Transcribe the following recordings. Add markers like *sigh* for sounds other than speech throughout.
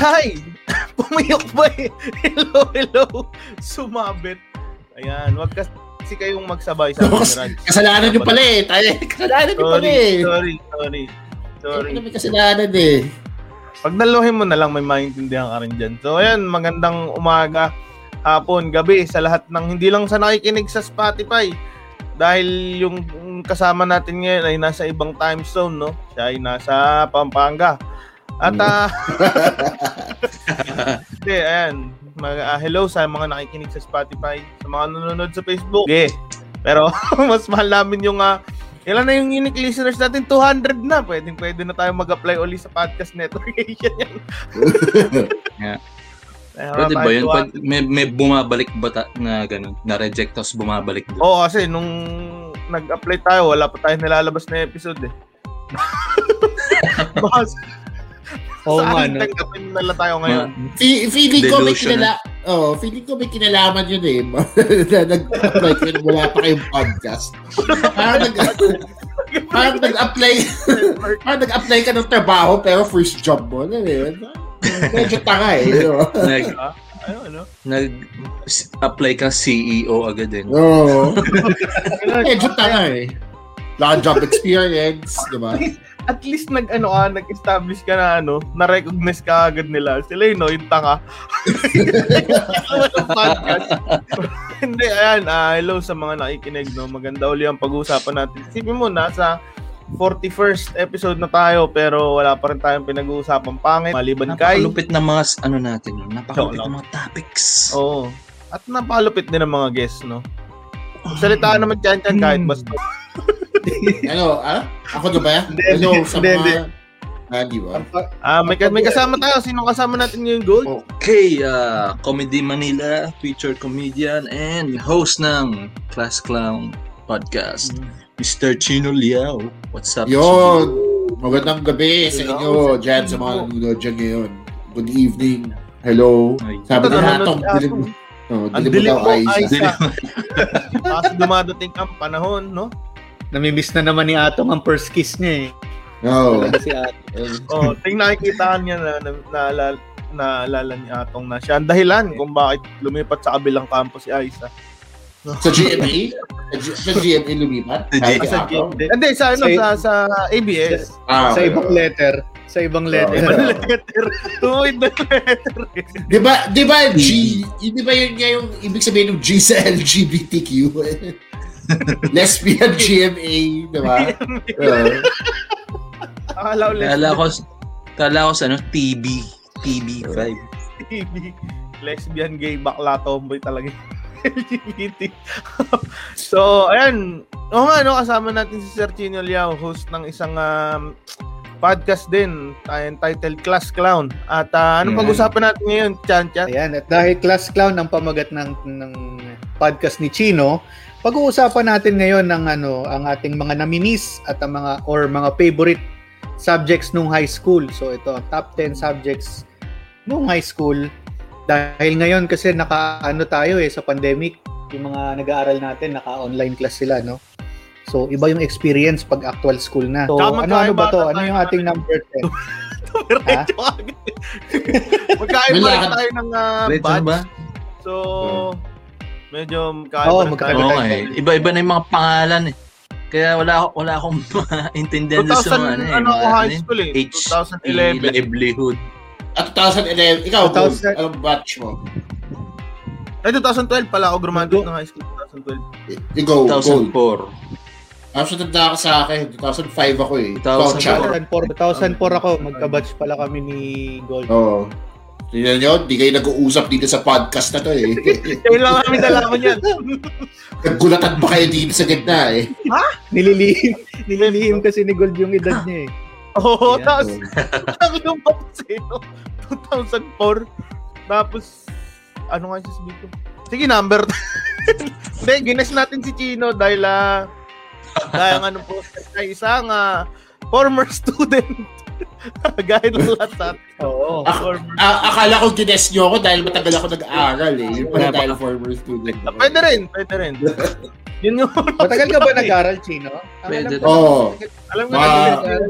Hi! *laughs* Pumiyok ba eh? Hello, hello. Sumabit. Ayan, wag kasi kayong magsabay sa akin, Kasalanan nyo pala eh. Tayo, *laughs* kasalanan nyo pala eh. Sorry, sorry. Sorry. Ano may kasalanan eh. Pag naluhin mo na lang, may maintindihan ka rin dyan. So, ayan, magandang umaga, hapon, gabi sa lahat ng hindi lang sa nakikinig sa Spotify. Dahil yung kasama natin ngayon ay nasa ibang time zone, no? Siya ay nasa Pampanga. At, ah, *laughs* hindi, ayan, mag, ah, hello sa mga nakikinig sa Spotify, sa mga nanonood sa Facebook. Okay. Pero, *laughs* mas mahal namin yung, ah, ilan na yung unique listeners natin? 200 na. Pwedeng pwede na tayo mag-apply uli sa podcast network. *laughs* yan. Yeah. Pwede tayo ba yun? 200. Pwede, may, may bumabalik ba ta- na gano'n? Na-reject tapos bumabalik doon? Oo, kasi nung nag-apply tayo, wala pa tayong nilalabas na episode eh. Baka Oo sa nga, akin, no? tanggapin na lang tayo ngayon. Fe- feeling ko may kinala... Oh, feeling ko may kinalaman yun eh. *laughs* na nag-apply nung wala pa kayong podcast. Parang nag parang nag-apply *laughs* parang nag-apply ka ng trabaho pero first job mo. Ano yun? Medyo tanga eh. You *laughs* know? Nag, Ayun, ano? nag-apply ka CEO agad din. Oo. Medyo tanga eh. Kang job experience, di ba? At least nag ano ka, nag-establish ka na ano, na-recognize ka agad nila. Sila yun, no, yung tanga. *laughs* Hindi, ayan, ah, hello sa mga nakikinig, no. Maganda uli ang pag-uusapan natin. Isipin mo, nasa 41st episode na tayo, pero wala pa rin tayong pinag-uusapang pangit. Maliban kay... Napakalupit ng mga, ano natin, no? napakalupit Oo, ng mga topics. Oo. At napakalupit din ng mga guests, no. Salitaan naman dyan dyan kahit basta. *laughs* Ano, ah? Ako na ba? Hindi, Hello hindi, sa hindi, mga... hindi. Ah, di ba? Ah, may, may kasama tayo. Sino kasama natin ngayon, Gold? Okay, uh, Comedy Manila, featured comedian, and host ng Class Clown Podcast, Mr. Chino Liao. What's up, Yun. Magandang gabi sa inyo dyan sa mga nanonood dyan ngayon. Good evening. Hello. Ay, Sabi ni Ito, Hatong, nanonood dilim, oh, Ang dilim dilim mo daw. Aiza. Dilim. Tapos dumadating ang panahon, no? Namimiss na naman ni Atong ang first kiss niya eh. Oo. Talaga si Atong. *laughs* Oh, ting nakikita niya na, na, naalala, naalala ni Atong na siya. Ang dahilan kung bakit lumipat sa kabilang campus si Aiza. Sa GMA? Sa, GMA lumipat? Sa Sabi G- ni Sa Hatong? GMD. Hindi, sa, ano, Sa- sa, ABS. Ah, Sa ibang letter. Sa ibang letter. Oo. letter. Tuwid na letter. Di ba, di ba, G, di ba yun nga yung ibig sabihin ng G sa LGBTQ? *laughs* Lesbian GMA, di ba? Oo. Akala ko Kala ko, kala ko sa ano, TB. TB5. lesbian, lesbian, gay, bakla, tomboy talaga. LGBT. so, ayan. Oo nga, no, kasama natin si Sir Chino Liao, host ng isang um, podcast din, uh, entitled Class Clown. At uh, anong pag-usapan natin ngayon, Chan Chan? Ayan, at dahil class clown ang pamagat ng, ng podcast ni Chino, pag-uusapan natin ngayon ng ano, ang ating mga namimiss at ang mga or mga favorite subjects nung high school. So ito, ang top 10 subjects nung high school. Dahil ngayon kasi naka ano tayo eh sa pandemic, yung mga nag-aaral natin naka-online class sila, no? So iba yung experience pag actual school na. So Tsaka ano-ano ba to? Ano yung ng- ating number 10? Diretso *laughs* agad. Magkaiba tayo ng uh, batch. ba? So, medyo magkaiba Oo, rin magkaiba tayo. Oo nga eh. Iba-iba na yung mga pangalan eh. Kaya wala wala akong *laughs* maintindihan doon 2000, sa mga ano eh. ano ako high ano eh, school eh. H 2011. livelihood. At 2011, ikaw, 2000 Gold, anong batch mo? Ay, 2012 pala ako graduate ng high school. 2012. Ikaw, Gold. 2004. Mas matanda ka sa akin. 2005 ako eh. 2004. Ikaw, Chan. 2004, 2004 ako, magka-batch pala kami ni Gold. Oo. Tingnan nyo, di kayo nag-uusap dito sa podcast na to eh. *laughs* Kaya lang namin nalaman yan. *laughs* Naggulatan pa kayo dito sa gitna eh. Nililihim, nililihim kasi ni Gold yung edad niya eh. Oo, Yan. tapos, ang lumpat sa'yo. 2004. Tapos, ano nga sasabihin ko? Sige, number. *laughs* Hindi, gines natin si Chino dahil, ah, dahil ang ano po, ay isang ah, former student. Gaya ng lahat sa atin. Oo. A- akala ko gines nyo ako dahil matagal ako nag-aaral eh. Yun pala dahil former student. Ah, Pwede rin, pwede rin. *laughs* Yun yung, Matagal ka ba *laughs* nag-aral, Chino? Pwede. alam ko, Oo. alam nga Mga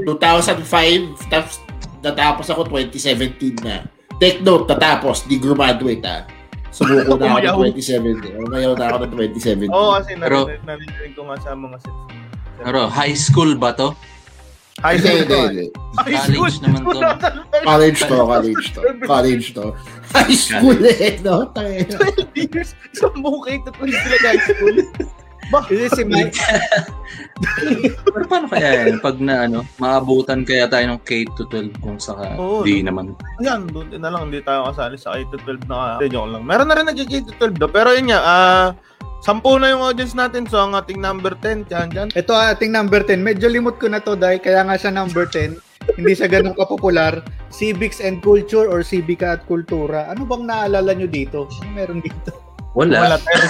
natin, 2005, tapos natapos ako 2017 na. take note, tatapos, di graduate ah. Sumuko na ako ng 2017. Umayaw na ako ng 2017. Oo, kasi Pero- narinig, ko nga sa mga. Pero high school ba to? High Hindi, school hindi, hindi. High school. College naman to. College to, college to. College to. High school eh, no? Tangina. 12 years. Isang K to 12 sila high school. Kasi si Mike, *laughs* Pero paano kaya yan? Pag na ano, maabutan kaya tayo ng K to 12 kung saka Oo, di no? naman. Yan, doon din na lang. Hindi tayo kasali sa K to 12 na. Hindi, joke lang. Meron na rin nag-K to 12 do. Pero yun nga, ah, sampu na yung audience natin. So, ang ating number 10, dyan, dyan. ito ating number 10. Medyo limot ko na to dahil kaya nga siya number 10. Hindi siya ganun kapopular. Civics and Culture or Civica at Kultura. Ano bang naalala nyo dito? Ano meron dito? Wala. Wala tayo.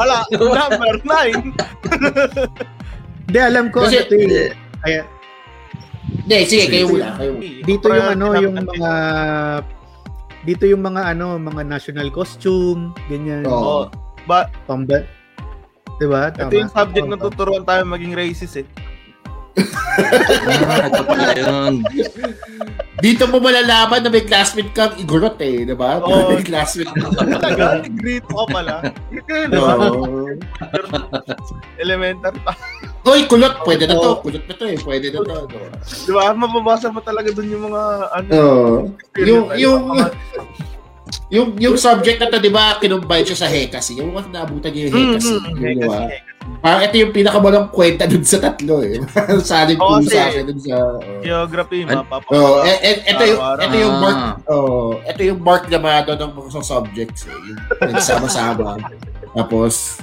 Wala. Number 9. Hindi, alam ko. Kasi- ano to eh. Kaya, Hindi, sige, kayo muna. Kayo dito yung ano, yung mga dito yung mga ano, mga national costume, ganyan. Oo. Ba, Pamba, 'Di ba? ito yung subject na tuturuan tayo maging racist eh. Ah, ito pala yun. Dito mo malalaman na may classmate kang igorot eh, di ba? Oo. May classmate ka Talaga, grito ka pala. Di ba? Oo. *laughs* Elementary pa. Hoy, kulot, pwede na to. Kulot na to eh, pwede na to. Di ba? Mababasa mo talaga dun yung mga ano. Oo. Yung, yung, yung, yung subject na to, di ba, kinumbay siya sa Hekasi. Yung mas naabutan niya yung Hekasi. Mm, mm, ba? Hekasi. Parang ito yung pinakamalong kwenta dun sa tatlo eh. *laughs* Saling Oo, po kasi- sa akin dun sa... oo. Geography, mapapa. Oh, eh, eh, ito yung ito yung mark oh, ito yung mark Yamado ng mga subjects eh. Yung nagsama-sama. Tapos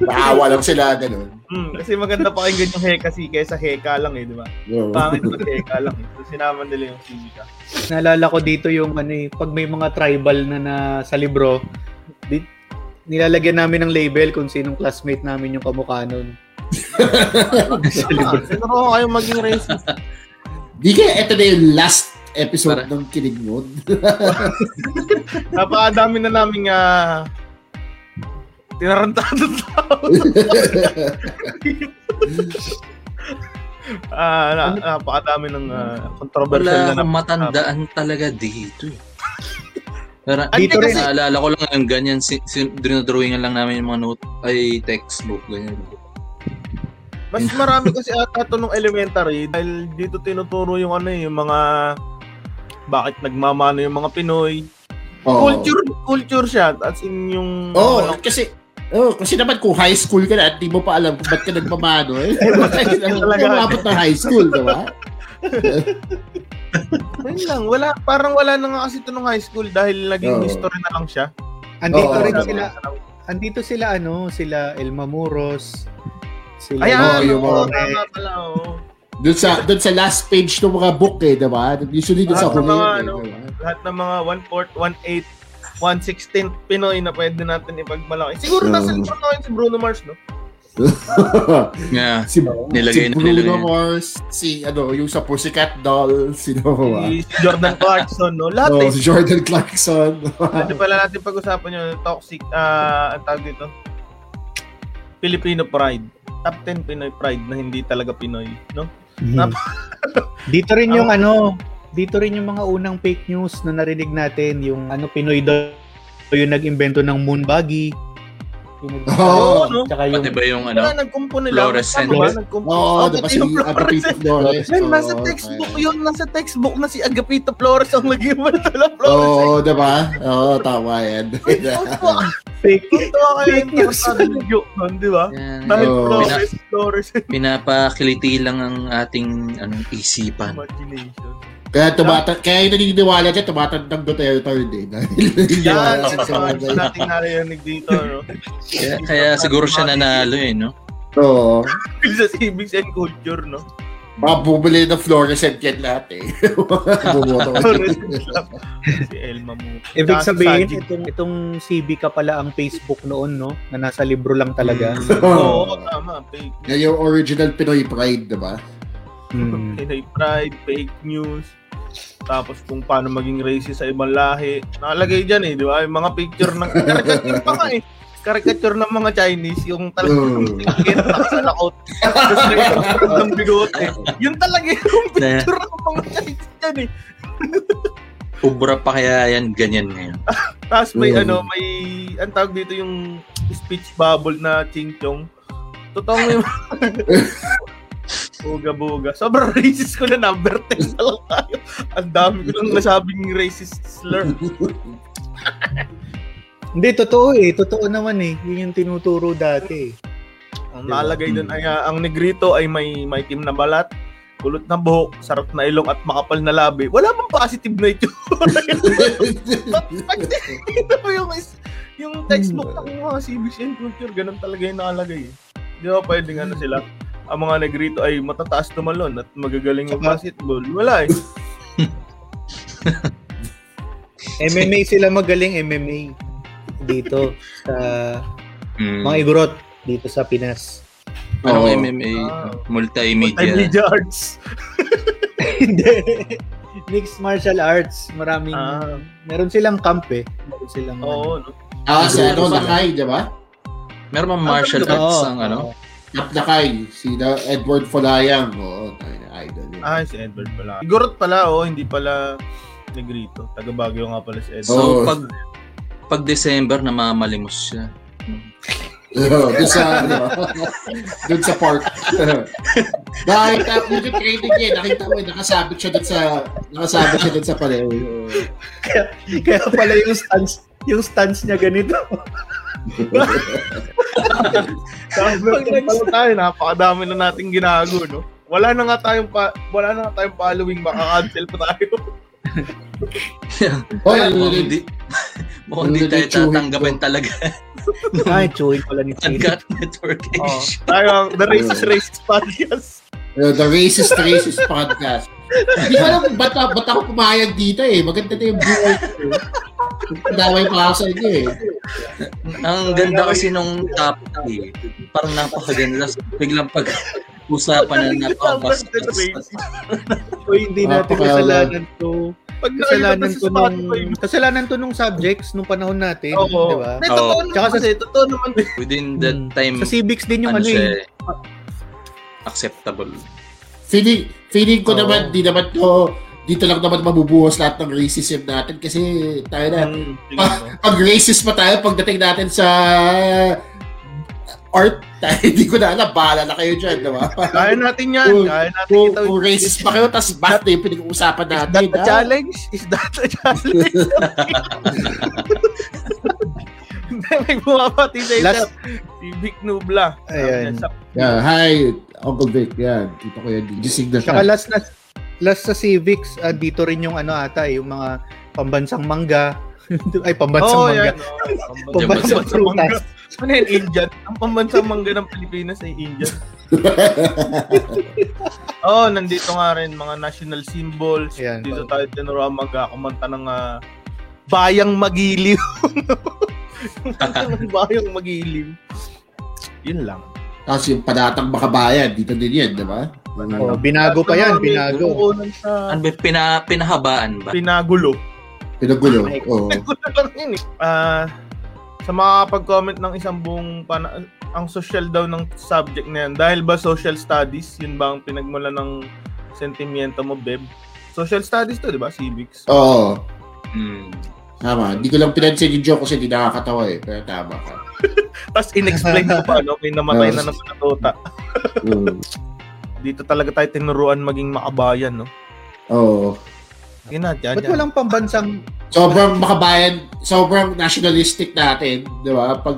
naawa lang sila ganun. Hmm, kasi maganda pakinggan yung Hekasi kaysa Heka lang eh, di ba? Oo. Pangit pag Heka lang eh. So, sinama nila yung Civica. Naalala ko dito yung ano eh, pag may mga tribal na, na sa libro, di, nilalagyan namin ng label kung sinong classmate namin yung kamukha nun. *laughs* sa libro. Ah, Siguro ko kayo maging racist. Di kaya ito na yung last episode Para- ng Kilig Mood. *laughs* Napakadami na namin uh, tinarantado *laughs* tao. *laughs* Ah, na, napakadami ng uh, controversial Wala na matandaan talaga dito eh. Pero Dito rin. naalala ko lang yung ganyan, si, si, dinodrawingan lang namin yung mga note, ay textbook, ganyan. Mas marami *laughs* kasi ata ito nung elementary dahil dito tinuturo yung ano eh, yung mga bakit nagmamano yung mga Pinoy. Oo. Culture, culture siya. As in yung... Oo, ano, kasi Oh, kasi naman kung high school ka na at di mo pa alam kung ba't ka nagmamano eh. *laughs* Talaga. Umabot ng high school, di ba? *laughs* Ayun lang, wala, parang wala na nga kasi ito nung high school dahil naging Oo. history na lang siya. Andito Oo, rin tama. sila, andito sila ano, sila Elma Muros, sila Ayan, mga- tama pala, oo. Doon sa doon sa last page ng mga book eh, di ba? Usually doon sa huli. mga eh, ano, di ba? Lahat ng mga 1/4, 1/8, 1/16 Pinoy na pwede natin ipagmalaki. Siguro Oo. nasa libro na si Bruno Mars, no? *laughs* Yeah. si, Nilagay si na Bruno nilagay. Mars, si ano, yung sa Pussycat Doll, *laughs* sino ba? Si Jordan Clarkson, no? Lahat Oh, eh. si Jordan Clarkson. *laughs* Pwede pala natin pag-usapan yung toxic, ah, ang tawag dito, Filipino pride. Top 10 Pinoy pride na hindi talaga Pinoy, no? Mhm. Dito rin yung ano, dito rin yung mga unang fake news na narinig natin, yung ano Pinoy daw yung nag-imbento ng moon buggy. Yung nag- Oo, no? Tsaka yung Pati ba yung Wala, ano, nagkumpo nila. Fluorescent. Ba? Nagkumpo. Oo, Oh, diba si Agapito. Flores? Yan, nasa Oo, textbook yun. Nasa textbook na si Agapito Flores ang nag-imbento ng Oo, fluorescent. oh, diba? Oo, tama yan. *laughs* fake Ito kayo Fake yung news. tarantado ni Joke nun, di ba? yan, Dahil Oo. Flores, Flores, pinapakiliti lang ang ating anong isipan. imagination. Kaya tumata kaya yung naniniwala dyan, tumatandang Duterte din. *laughs* Dahil Yan, siya sa mga nating narinig dito, no? Kaya, kaya siguro siya nanalo eh, no? Oo. sa civics and culture, no? Mga bumili ng fluorescent yan lahat eh. *laughs* Bumoto ka. Lang. si Elma mo. Ibig sabihin, itong, itong Civica pala ang Facebook noon, no? Na nasa libro lang talaga. *laughs* Oo, tama. Fake Yan yung original Pinoy pride, diba? Hmm. *laughs* Pinoy pride, fake news. Tapos kung paano maging racist sa ibang lahi. Nakalagay dyan eh, di ba? Yung mga picture ng... Caricature pa nga eh. Caricature ng mga Chinese, yung talagang Mm. tingin, nakasalakot. Tapos may *laughs* ng bigote. Yun talaga yung picture ng mga Chinese dyan eh. Ubra pa kaya yan, ganyan ngayon. Tapos may Mm. ano, may, ang tawag dito yung speech bubble na ching chong. Totoo mo yung Buga-buga. Sobrang racist ko na number 10 na lang tayo. Ang dami ko lang nasabing racist slur. *laughs* Hindi, totoo eh. Totoo naman eh. Yun yung tinuturo dati. Ang nalagay doon ay ah, ang negrito ay may may team na balat, kulot na buhok, sarap na ilong at makapal na labi. Wala bang positive na ito? Ito po yung yung textbook ng mga civics and culture, ganun talaga yung nakalagay. eh. Di ba pwedeng ano sila? Ang mga negrito ay matataas tumalon at magagaling yung basketball. Wala eh. MMA sila magaling MMA dito sa Mm. mga igorot dito sa Pinas. Anong Oo. MMA? Ah. Multimedia. Multimedia arts. *laughs* Hindi. Mixed martial arts. Maraming, Ah. meron silang camp eh. Meron silang, Oo, no? Ah, si ano, Lakay, di ba? Meron bang martial Ah, arts ang ano? Nap Lakay, si Edward Folayang. Oo, idol yun. Ah, si Edward pala. Igorot pala, oh, hindi pala negrito. Taga Baguio nga pala si Edward. So, Oo. pag pag December, namamalimos siya. Oo, doon sa, ano, doon sa park. Nakita mo yung training niya, nakita mo, nakasabit siya doon sa, nakasabit siya doon sa pareho. Kaya pala yung stance, yung stance niya ganito. Pag pala tayo, napakadami na nating ginago, no? Wala na nga tayong pa, wala na nga tayong following, maka-cancel pa tayo. *laughs* Hoy, Mukhang hindi, *laughs* mukhang hindi tayo tatanggapin talaga. *laughs* Ay, chewing pala ni Chino. Uncut Network Oh, Asia. tayo ang The Racist Racist Podcast. Uh, the Racist Racist Podcast. Hindi ko alam ba't, ba't ako pumayag dito eh. Maganda na yung buhay ko. Damay pa ako sa inyo eh. Ang ganda kasi nung topic eh. Parang napakaganda. Biglang pag usapan na napakabas. O hindi natin Napaka- kasalanan to. Pag Kasalanan to sa nung, kasalanan to nung subjects nung panahon natin. Oo. Di ba? Hindi, totoo Oo. naman Tsaka sa- kasi, totoo naman. Within that Hmm. time, Sa civics din yung ano ano, eh. eh, acceptable. Feeling, feeling ko Oo. naman, di naman to, dito lang naman mabubuhos lahat ng racism natin kasi tayo na, Mm, tingin mo. pag racist pa tayo pagdating natin sa art, tayo, *laughs* hindi ko na alam, bahala na kayo dyan, di ba? Kaya natin yan. Kung- Kaya natin Kung, ito. kung racist pa kayo, tas ba't na yung pinag-uusapan Is natin, that a ha? challenge? Is that a challenge? Hindi, may bumabati sa isa. Si Vic Nubla. Ayan. Yeah, hi, Uncle Vic, yan. Dito ko yan, gising na siya. last na last sa civics, ah, dito rin yung ano ata, yung mga pambansang mangga. *laughs* Ay, pambansang Oo, mangga. yan. *laughs* oh. Pambansang Pambansang mangga. prutas. Ano yan, Indian? Ang pambansang mangga ng Pilipinas ay Indian. *laughs* Oh, nandito nga rin mga national symbols. Ayan. Dito tayo tinuruan magkakamanta ng ah, Bayang Magiliw. Ng Bayang Magiliw. Yun lang. Tapos yung padatang makabayan, dito din yan, di ba? Oh, binago pa yan, binago. Ano ba, pina, pinahabaan ba? pinagulo. Pinagulo. Oo. Pinagulo lang yun eh. Ah, sa makakapag-comment ng isang buong pana- ang social daw ng subject na yan. Dahil ba social studies? Yun ba ang pinagmula ng sentimiento mo, Beb? Social studies to, di ba? Civics. Oo. Hmm. Tama. Hindi ko lang pinansin yung joke kasi hindi nakakatawa eh. Pero tama ka. *laughs* Tapos in-explain ko pa, no? May namatay na naman na tota. Mm. *laughs* Dito talaga tayo tinuruan maging makabayan, no? Oo. Yun na, yan, Ba't yan. walang pambansang Sobrang makabayan, sobrang nationalistic natin, di ba? Pag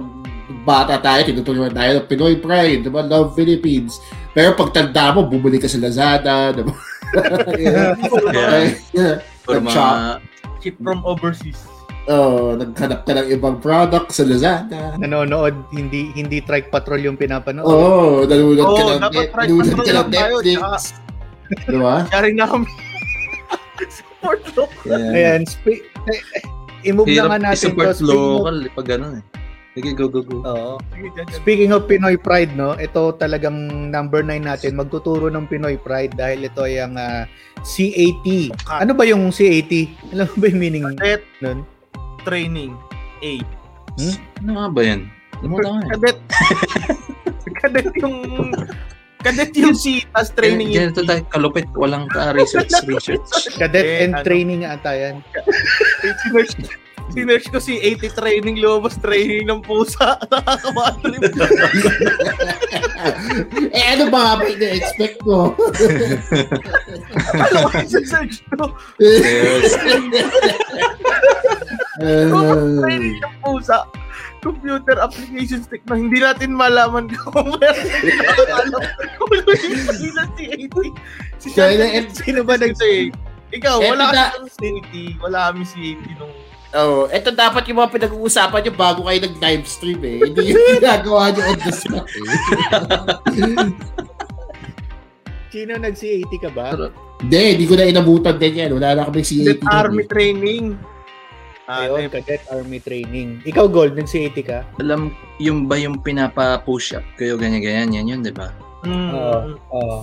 bata tayo, tinuturuan tayo ng Pinoy Pride, di ba? Love Philippines. Pero pag tanda mo, bumuli ka sa Lazada, di ba? *laughs* yeah. Yeah. yeah. Or mga, Ship from overseas. Oh, naghanap ka ng ibang product sa Lazada. nanonood, hindi hindi trike patrol yung pinapanood. Oo, oh, nanonood ka Oo, ng, dapat net, nanonood ka ng tayo, Netflix. Di ba? Kaya rin namin. Support lo. Yeah. Ayan, spe- eh, eh, i-move na nga natin i-support to. Speaking of, local eh, pag gano'n eh. Sige, go, go, go. Oo. Speaking of Pinoy Pride, no, ito talagang number 9 natin, magtuturo ng Pinoy Pride dahil ito ay ang ah, CAT. Ano ba yung CAT? Alam mo ba yung meaning Cadet nun? training. A. Ano nga ba yan? Limutan ko eh. Cadet. *laughs* Cadet yung Cadet yung si tas training yung ganito tayo kalupit. Walang ka research *laughs* research. Cadet Eh, and ano? training ata yan. Sinerch, sinerch ko si 80 training lumabas training ng pusa. *laughs* Nakakamadrip. *laughs* eh, ano ba nga ba ina-expect ko? ano ko search ko? Yes. Training ng pusa. Computer applications tech na hindi natin malaman kung *laughs* meron kung si 80. Si na- Shannon, sino ba nag-say? Ikaw, Eh, wala kang si 80. Wala kami si 80 nung Oh, eto dapat yung mga pinag-uusapan nyo bago kayo nag-live stream eh. Hindi yung *laughs* ginagawa nyo on the spot eh. *laughs* Sino nag-C80 ka ba? Hindi, hindi ko na inabutan din yan. Wala na kami Cadet 80. Army training. Ah, Ayun, Cadet Army Training. Ikaw, Gold, nag-C80 ka? Alam, yung ba yung pinapa-push up kayo, ganyan-ganyan, yan yun, di ba? mm, Oo. Oo.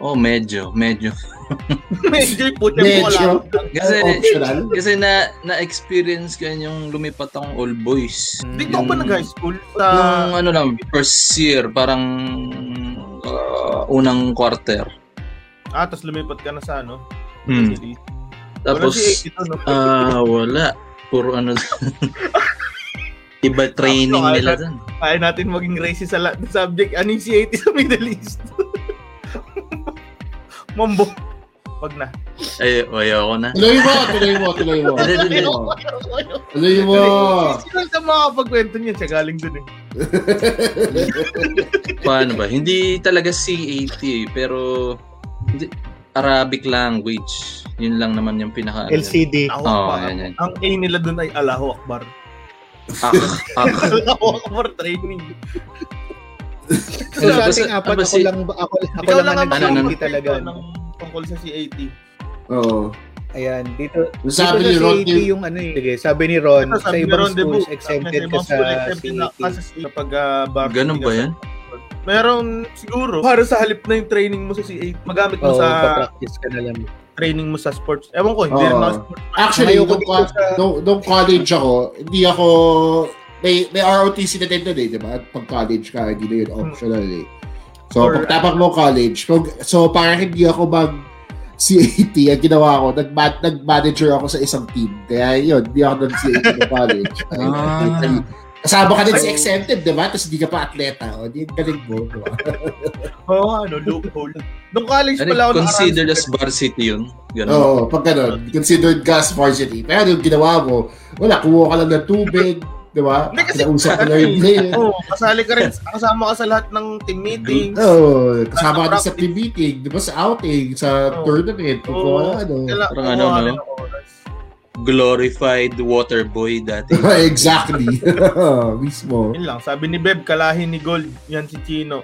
Oh, medyo, medyo. *laughs* medyo puti mo lang. Medyo. Kasi, Optional. kasi na, na-experience ko yan yung lumipat akong all boys. Dito ka ba Yung- nag-high school? Sa... Nung ano lang, first year, parang uh, unang quarter. Ah, tapos lumipat ka na sa ano? Hmm. City. Tapos, Wala si 80 no? ah, wala. Puro ano. Iba training Tapos, nila ano, dun. Kaya natin maging racist sa lahat ng subject. Ano yung C80 sa Middle East? Mambo. Wag na. Ay, ayoko na. Tuloy mo, tuloy mo, tuloy mo. Hindi, hindi. Tuloy mo. Sino sa makakapagkwento niyan? Siya galing dun eh. Paano ba? Hindi talaga C80 eh, pero hindi, Arabic language. Yun lang naman yung pinaka ano. LCD. Oo, pa. yan, yan. Ang A nila dun ay Allahu Akbar. Ah, ah. Allahu Akbar training. So, sa Basta- ating apat, ako si- lang, ako, ako lang lang ang ano, ano, nag-C80 talaga. ng tungkol sa C80. Oo. Ayan, dito, Sabi dito ni sa Ron, C80 yung ano eh. Sige, sabi ni Ron, sa sabi ni ibang Ron schools, exempted sa ka sa school, exempted na ka C80. sa C80 kapag uh, bar. Ganun ba yan? Meron siguro. Para sa halip na yung training mo sa C8, magamit mo Oo, sa pa-practice ka na lang. training mo sa sports. Ewan ko, hindi Oo. rin ako sports. Actually, Ayoko nung, co- sa- nung, nung college ako, hindi ako, may, may ROTC na din doon eh, di ba? Pag college ka, hindi na yun optional eh. So, Or- pag tapak mo college, so parang hindi ako mag C80, ang ginawa ko, nag nag-manager ako sa isang team. Kaya yun, hindi ako nag C80 na college. Ay, Ah. Kasama ka din sa exempted, di ba? Tapos hindi ka pa atleta. O, di galing mo, di ba? *laughs* Oo, ano, loophole. Nung college Ano, pala ako considered as varsity yun. Ganun. Oo, pag ganun, considered gas varsity. Pero yung ginawa mo, wala, kumuha ka lang ng tubig, di ba? Hindi kasi- Kinausap ka ano na yung player. Oo, kasali ka rin, kasama ka sa lahat ng team meetings. Oo, kasama ka din sa team meeting, di ba? Sa outing, sa Oo. tournament, kung Oo. ano, ano. Kailangan Parang ano, kumuha no? Glorified water boy dati. *laughs* exactly. *laughs* Mismo. Yun lang, sabi ni Beb, kalahin ni Gold, yan si Chino.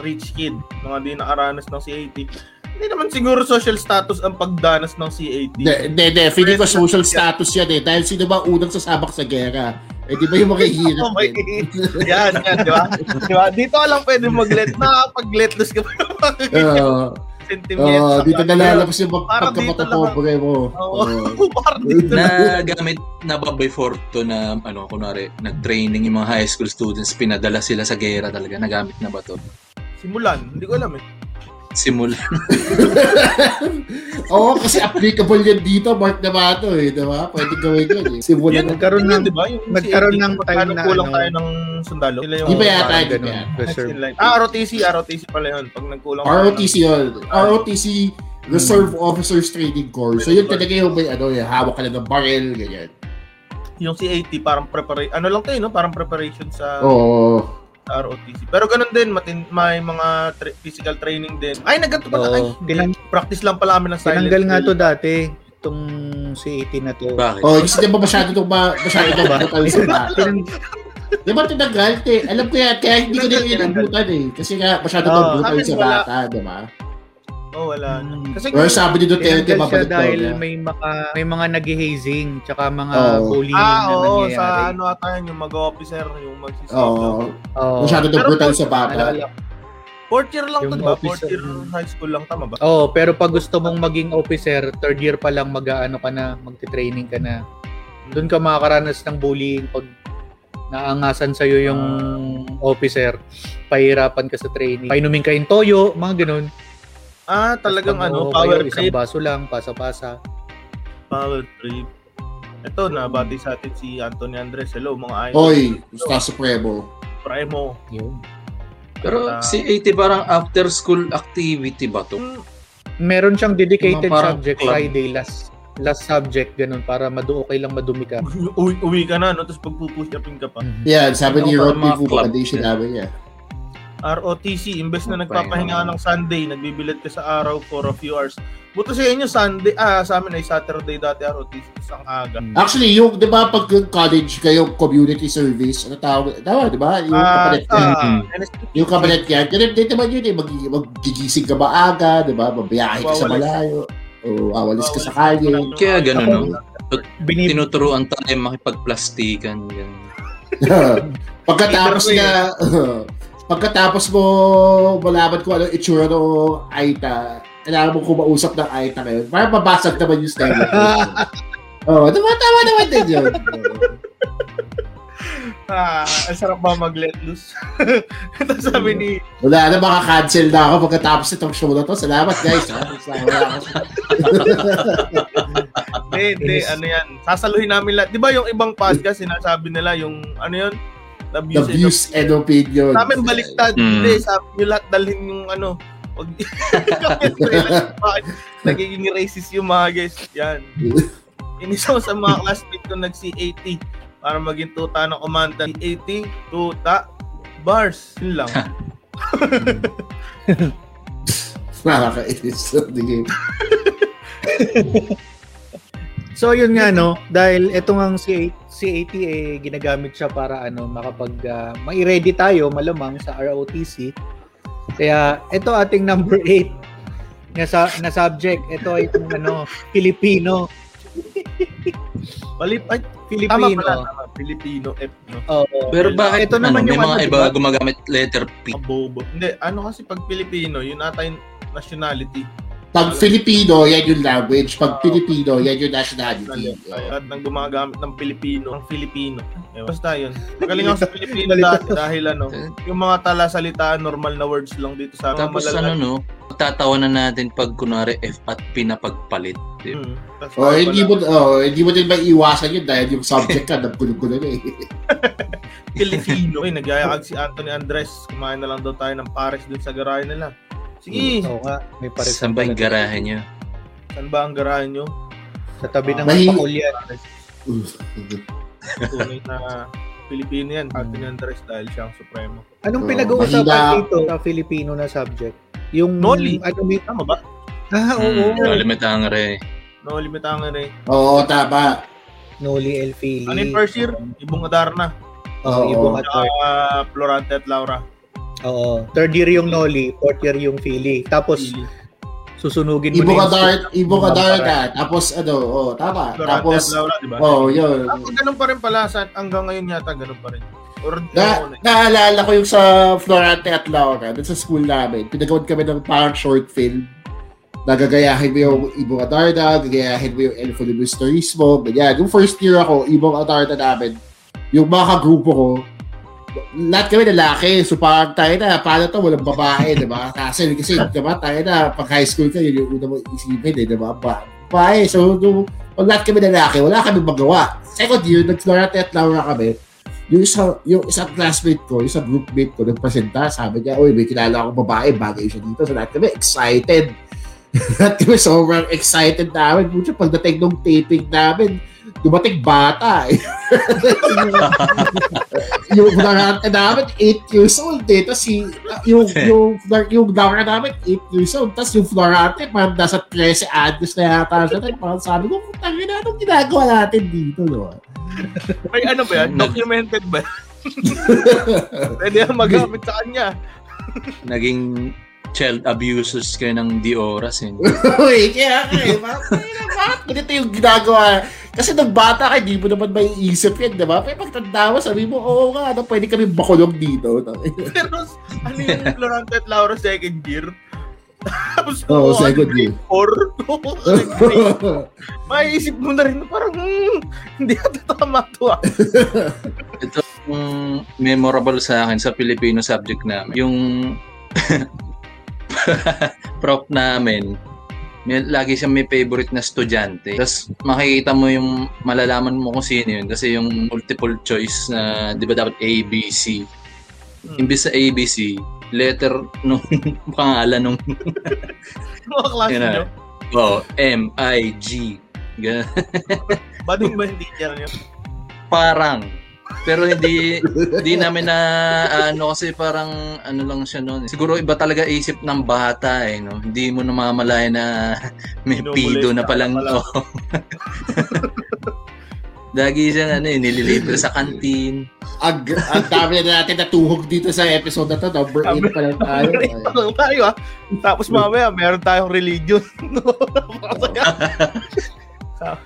Rich kid, mga di nakaranas ng C80. Hindi naman siguro social status ang pagdanas ng C80. Hindi, hindi, hindi. Feeling ko social status yan eh. Dahil sino ba unang sasabak sa gera? Eh, di ba yung makihirap Oh *laughs* my din? yan, yan, di ba? Di ba? Dito lang pwede mag-let na pag let loss ka pa Oo. Sentiments. Oo, dito nalalabas yung mag- Parang dito pagkapatapobre mo. Oo. *laughs* Parang dito na. na gamit na ba by Forto na ano kunwari nag-training yung mga high school students pinadala sila sa gera talaga nagamit na ba to Simulan, hindi ko alam eh. Simula *laughs* Oo, kasi applicable yan dito, Mark Namato eh, di ba? Pwede gawin yun eh. Simulan Yun, na. Nagkaroon ng- di ba? Yung nagkaroon C80, ng time na kulang ano, tayo ng sundalo. Sila yung Di ba yata, di ba? line. Ah, ROTC, ROTC pala yun. Pag nagkulang ROTC yun. ROTC, Reserve Officers Training Corps. So yun talaga yung may ano, yung hawak ka lang ng barrel, ganyan. ng- yung C80, parang preparation. Ano lang tayo, no? Parang preparation sa, Oo. Sa ROTC. Pero ganun din, matin, may mga tra- physical training din. Ay, nagganto pala. Oo. Ay, Tinang- practice lang pala kami ng silent. Tinanggal nga to dati, itong C80 na to. bakit Oh, kasi di ba masyado itong ma- masyado *laughs* itong. Tinang- Di ba tinanggal? Te? Alam ko yan, kaya hindi ko din inabutan eh. Kasi nga masyado itong brutal sa bata, di ba? Oh, wala. na. Mm. Kasi Or sabi ni Duterte, mabalik daw dahil niya. may mga may mga nag-hazing tsaka mga Oo. bullying Ah, na oo, nangyayari. sa ano ata yun, yung mag-officer, yung mag-sit Oo. Oo. Masyado Pero brutal sa bata. Fourth year lang to, Yung di ba? officer- Fourth year high school lang, tama ba? Oo, pero pag gusto mong maging officer, third year pa lang mag-aano ka na, magte-training ka na. Doon ka makakaranas ng bullying pag naangasan sa'yo yung officer, pahirapan ka sa training. Painumin ka yung toyo, mga ganun. Ah, talagang ano, power kayo, isang trip. baso lang, pasa-pasa. Power trip. Ito, nabati sa atin si Anthony Andres. Hello, mga idol. Oy, Star Supremo. Primo. Yun. Pero Ah. si AT parang after school activity ba to? Meron siyang dedicated parang subject. Friday, last last subject, ganun, para madu okay lang madumi ka. uwi, uwi ka na, no? Tapos pagpupush upin ka pa. Yan, sabi ni Ano, Rod mga Pifu, club. recommendation namin niya. ROTC, imbes na nagpapahinga ka ng Sunday, nagbibilit ka sa araw for a few hours. Buto sa inyo, Sunday, ah, sa amin ay Saturday dati ROTC, isang aga. Actually, yung, di ba, pag yung college kayo, community service, ano tawag, tawag, di ba? Yung Ah, kapalit ah, Mm. NSTP. Yung kapalit yan, ganun din naman yun eh, mag, magigising ka maaga, di ba? Mabiyahe ka sa malayo. O awalis ka sa kalye. ka Kaya ganun, no? Binib Tinuturuan tayo makipagplastikan. Ganun. *laughs* pagkatapos na, *laughs* pagkatapos mo malaman kung ano itsura ng Aita, kailangan mo kumausap ng Aita ngayon. Para mabasag naman yung style. *laughs* Oo, oh, tama, tama naman din yun. Ah, ang sarap ba mag-let loose? *laughs* Tapos sabi ni, Wala na, makaka-cancel na ako pagkatapos itong show na to. Salamat guys. Ha? Salamat. *laughs* hindi, hindi, ano yan, sasaluhin namin lahat. Di ba yung ibang podcast, sinasabi nila yung, ano yun? The The views, views and opinions. Sa amin baliktad. Mm. Hindi, sabi nyo lahat dalhin yung ano. Wag, *laughs* nagiging racist yung mga guys. Yan. *laughs* Inisaw sa mga classmate ko nag-C80 para maging tuta ng komanda. C80, tuta, bars. Yun lang. *laughs* Nakakainis. Sige. So yun nga no, dahil ito ngang si C80 eh ginagamit siya para ano makapag uh, mai-ready tayo malamang sa ROTC. Kaya ito ating number *laughs* 8 na, sa, na subject. Ito ay itong ano, Filipino. Balip, ay, tama Filipino. pala. Tama, Filipino F, no? Oo. Pero bakit Ito ano, naman may yung mga ano, iba diba? gumagamit letter P. Abobo. Hindi, ano kasi pag Filipino, yun ata yung nationality. Pag Filipino, yan yung language. Pag Filipino, yan yung nationality. At nang gumagamit ng Pilipino, ng Filipino. Ewan. Basta yun. Magaling ako sa Pilipino dati dahil ano, yung mga talasalitaan, normal na words lang dito sa mga Tapos ano no, tatawanan natin pag kunwari F at P na pagpalit. Di ba? Hmm. Oh, hindi mo oh, hindi mo din maiiwasan yun dahil yung subject ka naggulo-gulo na eh. *laughs* Filipino. *laughs* Uy, nagyayakag si Anthony Andres. Kumain na lang daw tayo ng pares dun sa garahe nila. Sige, Oo nga, may pares Saan ba yung garahe niya? saan ba ang garahe nyo? Sa tabi ng Mahi- pakulyan. *laughs* Tunay na Filipino yan. Anthony Andres dahil siya ang supremo. Anong Oo, pinag-uusapan dito sa Filipino na subject? Yung Noli. ano may- Tama ba? Ah, oo. Hmm, Nalimitangre. No, limitangan eh. Oo, tama. Noli El Fili. Ano yung first year? Ibong Adarna. Oo, Oo. ibong Uh, Florante at Laura. Oo. Third year yung Noli, fourth year yung Fili. Tapos Pili. susunugin mo Ibo ka dart, ibo ka dart ka. Tapos ano, oh, tama. Florante Tapos at Laura, di ba? oh, yun. Ah, ganun pa rin pala. Sa, hanggang ngayon yata, ganun pa rin. Or, Na, ano, naalala ko yung sa Florante at Laura, dun sa school namin, pinagawan kami ng parang short film. Nagagayahin mo yung Ibong Adarna, gagayahin mo yung El Filibusterismo, ganyan. Yung first year ako, Ibong Adarna namin, yung mga kagrupo ko, lahat kami lalaki. So parang tayo na, paano to, walang babae, di ba? Kasi, kasi, di ba, tayo na, pag high school ka, yun yung una mo isipin, eh, di ba? Ba babae. So, nung, nung lahat kami lalaki, wala kami magawa. Second year, nag-Florante at Laura kami, yung isa, yung isang classmate ko, yung isang groupmate ko, nagpresenta, sabi niya, uy, may kilala akong babae, bagay siya dito. So lahat kami excited. *laughs* lahat kami sobrang excited namin. Pucha, pagdating nung taping namin, dumating bata eh. *laughs* yung Florante namin, 8 years old eh. Tapos si, yung, *laughs* yung, yung Laura namin, 8 years old. Tapos yung Florante, parang nasa 13 anos na yata siya. Tapos parang sabi ko, tangin na, anong ginagawa natin dito, no? May ano ba yan? Documented ba? *laughs* Pwede yan magamit sa kanya. Naging child abusers kayo ng di oras. Eh. *laughs* Uy, kaya ka eh. Bakit, bakit ganito yung ginagawa? Kasi nung bata ka, hindi mo naman may isip yan, di ba? Pero pagtanda mo, sabi mo, oo nga, ano, pwede kami bakulong dito. *laughs* Pero ano yung Florante at Laura second year? *laughs* Tapos Oo, ano, second year. Or, maiisip mo na rin, parang, hmm, hindi ata tama to ah. Ito yung memorable sa akin sa Filipino subject namin. Yung *laughs* prof namin, may, lagi siya may favorite na estudyante. Tapos makikita mo yung, malalaman mo kung sino yun. Kasi yung multiple choice na, di ba dapat A, B, C. Hmm. Imbis sa A, B, C, letter nung *laughs* pangalan nung *laughs* Mga klase nyo. oh, M, I, G. Ganun. Ba yung teacher nyo? Parang. Pero hindi hindi namin na ano kasi parang ano lang siya noon. Siguro iba talaga isip ng bata eh no. Hindi mo namamalayan na may pido na palang pala. oh. *laughs* Lagi siya ano eh, nililibre sa kantin. Ang, ang dami na natin natuhog dito sa episode na to. Number 8 pa lang tayo. Ito lang tayo ah. Tapos mamaya, meron tayong religion. *laughs* *laughs* No?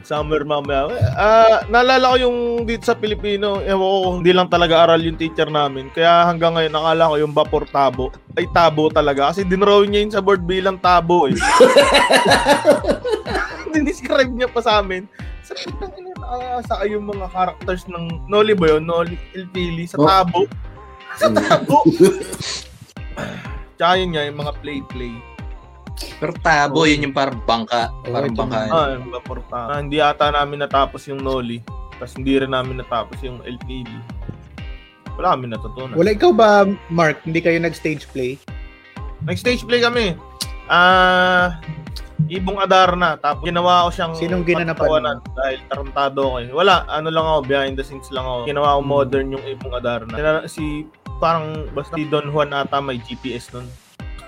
Summer mamaya. Ah, naalala ko yung dito sa Pilipino, ewan ko hindi lang talaga aral yung teacher namin. Kaya hanggang ngayon, nakala ko yung vapor tabo. Ay, tabo talaga. Kasi dinraw niya yun sa board bilang tabo eh. *laughs* Dinescribe niya pa sa amin. Sa pitang ina, nakasaka yung mga characters ng Noli ba yun? Noli, Ilpili, sa Oh. tabo. Sa tabo. *laughs* Tsaka yun nga, yung mga play-play. Pero tabo, yun yung parang bangka. Oh, Parang bangka. Ah, tabo. Ah, hindi ata namin natapos yung Noli. Tapos hindi rin namin natapos yung LPD. Wala kami natutunan. Wala ikaw ba, Mark, hindi kayo nag-stage play? Nag-stage play kami. Ah, Ibong Adarna. Tapos ginawa ko siyang Sinong ginanapan dahil tarantado ako eh. Wala, ano lang ako, behind the scenes lang ako. Ginawa ko Hmm. modern yung Ibong Adarna. Si, parang, basta si Don Juan ata may GPS nun.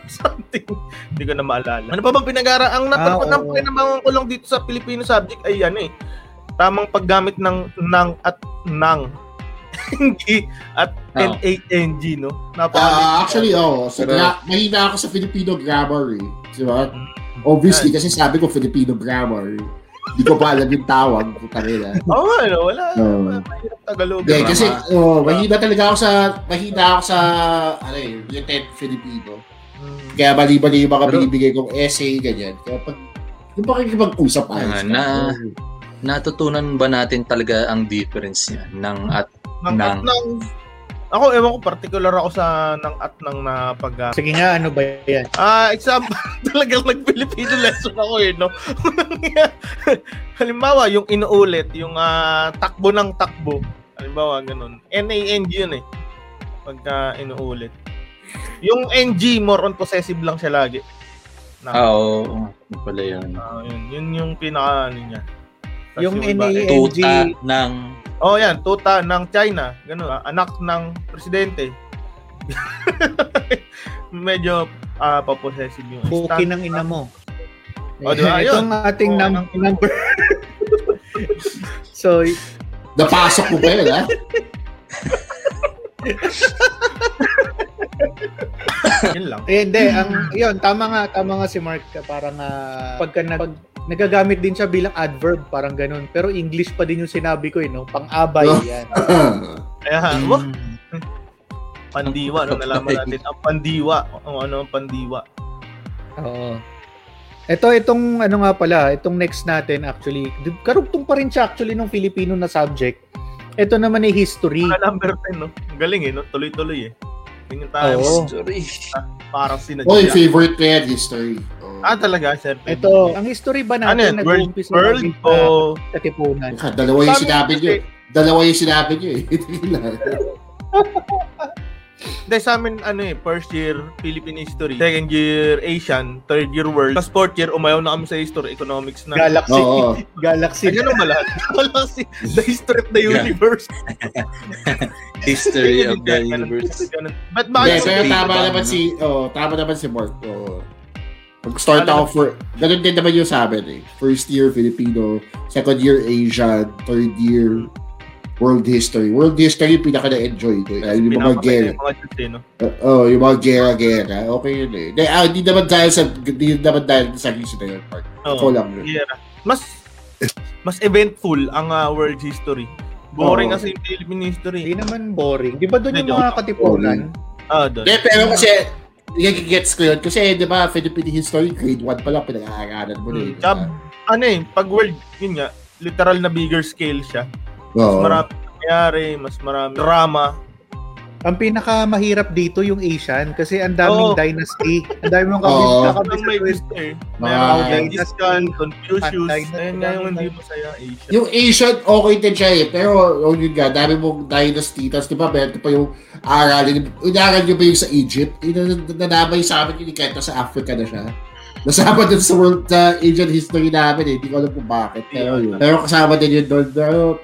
*laughs* Something. Hindi ko na maalala. Ano pa bang pinag-ara? Ang Ah, napag oo. ko lang dito sa Filipino subject ay ano eh. Tamang paggamit ng nang at nang. *laughs* Hindi at Oh. N-A-N-G, no? Ah, Napaka- actually, oo. So, Pero- gra- mahina ako sa Filipino grammar eh. Di ba? Mm. Obviously, kasi sabi ko Filipino grammar. Hindi ko pa alam yung tawag. Putang ina. *laughs* Oo, oh, ano, wala. Oo. Mahirap Tagalog. Hindi, Grammar. kasi oh, mahina talaga ako sa mahina ako sa ano eh, written Filipino. Mm. Kaya mali-mali yung mga Pero- binibigay kong essay, ganyan. Kaya pag yung pakikipag-usap ayos. Ah, na- Natutunan ba natin talaga ang difference niya ng at Nang, Nang. at nang, ako, ewan ko, particular ako sa nang at nang na pag... Sige nga, ano ba yan? Ah, example, *laughs* talagang nag-Filipino lesson ako eh, no? *laughs* Halimbawa, yung inuulit, yung ah, takbo ng takbo. Halimbawa, ganun. N-A-N-G yun eh. Pagka inuulit. Yung NG, more on possessive lang siya lagi. Na, Ah, oo. Yun pala yun. Ah, yun, yun yung pinaka ano niya. Tas Yung iba, NA Tuta NG. Oh, yan, tuta ng China, ganun, ah, anak ng presidente. *laughs* Medyo ah pa-possessive yung Buki ng ina mo. Oh, di ba? Ito ang ating Oh, num- number. *laughs* so, Napasok mo pa yun, ha? *laughs* Yun lang. eh, hindi, ang, yun, tama nga, tama nga si Mark, parang, ah, pagka nag, nagagamit din siya bilang adverb, parang ganun. Pero English pa din yung sinabi ko, eh, no? Pang-abay, Oh. yan. *laughs* Kaya, Mm. pandiwa, no, nalaman natin ang pandiwa. Ang ano ang pandiwa. Oo. Ito, itong, ano nga pala, itong next natin, actually, karugtong pa rin siya, actually, ng Filipino na subject. Ito naman ay history. Mga number 10, no? Ang galing, eh, no? Tuloy-tuloy, eh. Tingin tayo, Oo. Sorry. parang Oy, sinadya. favorite ko yan, history. Oh. Ah, talaga, sir. Ito, ang history ba ano yan? natin, World, nag-uumpisa world o... sa katipunan? Dalawa yung sinabi nyo. Dalawa yung sinabi nyo eh. *laughs* *laughs* Hindi, sa amin, ano eh, first year, Philippine history. Second year, Asian. Third year, world. Tapos fourth year, umayaw na kami sa history, economics na. Galaxy. Oo. *laughs* Galaxy. Ay, ganun ba lahat? *laughs* Galaxy. The history of the Yeah. universe. *laughs* History of the universe. But bakit? pero Sabihin tama ba, naman ano? si, oh, tama naman si Mark. Oh. Mag-start Ano ako for, ganun din naman yung sa amin eh. First year Filipino, second year Asian, third year World History. World History yung pinaka na-enjoy ko. eh. yung mga gera. yung mga Diyos, no? Uh, oh, yung mga gera-gera. Okay yun eh. Hindi, ah, hindi naman dahil sa, hindi naman dahil sa reason na yun. Oo. Ikaw lang yun. Yeah. Mas mas eventful ang ah, world history. Boring Oo. kasi yung Philippine history. Hindi naman boring. Di ba doon yung mga katipunan? Ah, doon. Hindi, pero kasi, gets ko yun. Kasi, di ba, Philippine history, grade 1 pa lang, pinag-aaralan mo na Hmm. yun. Tsaka, ano eh, pag world, yun nga, literal na bigger scale siya. Oo. Marami nangyayari, mas marami drama. Ang pinakamahirap dito yung Asian kasi ang daming Oo. dynasty. Ang dami mong *laughs* Oo. Ang kabis may sa gusto eh. Mga Meron dynasty, Confucius. dynasty, Ayun nga yung hindi dynasty. masaya, Asia. Yung Asian, okay din siya eh. Pero, oh, yun nga, dami mong dynasty. Tapos, di ba, meron pa yung aralin. Inaral nyo ba yung sa Egypt? Yung nanamay sa amin yung kwento sa Africa na siya. Nasama dun sa world, sa Asian history namin eh. Hindi ko alam kung bakit. Pero yun. Pero kasama din yun doon. Pero,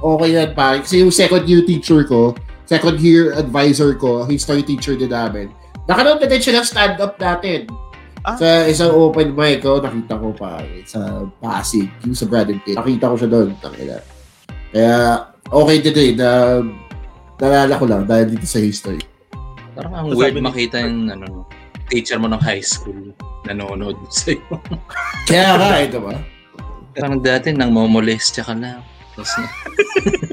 okay yan pare. Kasi yung second year teacher ko, second year advisor ko, history teacher din namin. Nakanood na din siya ng stand-up natin. Ah. Sa isang open mic ko, nakita ko pa sa Pasig, yung sa Brad and Pitt. Nakita ko siya doon. Tangina. Kaya, okay din eh, na nalala ko lang dahil dito sa history. Parang ang Sabi weird makita yung ano, teacher mo ng high school nanonood sa'yo. Kaya nga, ito ba? Parang dati nang momolestya ka na. Tapos na.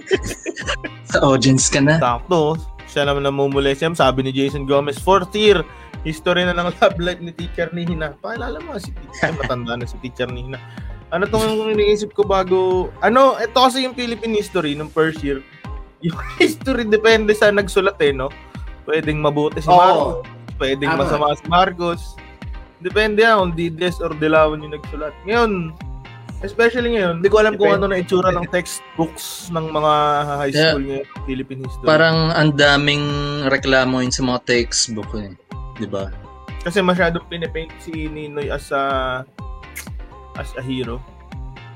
*laughs* sa audience ka na. Sakto. Siya naman namumuli siya. Sabi ni Jason Gomez, fourth year. History na ng *laughs* love life ni teacher ni Hina. Paalala mo si teacher. Matanda na si teacher ni Hina. Ano tong iniisip ko bago... Ano, ito kasi yung Philippine history nung first year. *laughs* Yung history depende sa nagsulat eh, no? Pwedeng mabuti si. Marcos. Pwedeng Tama. masama si Marcos. Depende yan kung Dides or Dilawan yung nagsulat. Ngayon, especially ngayon, hindi ko alam kung Depende. ano na itsura ng textbooks ng mga high school ngayon, Philippine history. Parang ang daming reklamo yun sa mga textbook eh. Di ba? Kasi masyadong pinipaint si Ninoy as a as a hero.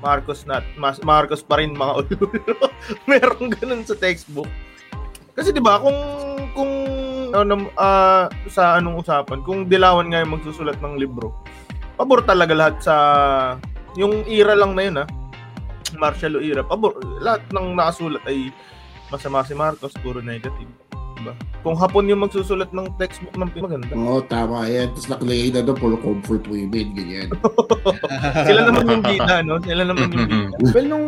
Marcos not mas Marcos pa rin mga ulo. *laughs* Meron ganun sa textbook. Kasi 'di ba kung kung ano ah, sa anong usapan, kung dilawan nga yung magsusulat ng libro. Pabor talaga lahat sa yung era lang na yun ah. Martial era. Pabor lahat ng nakasulat ay masama si Marcos, puro negative. Diba? Kung hapon yung magsusulat ng textbook ng maganda. Oo, tama yan. Tapos nakalagay na doon, puro comfort women, ganyan. *laughs* Sila naman yung bida, no? Sila naman yung bida. Well, nung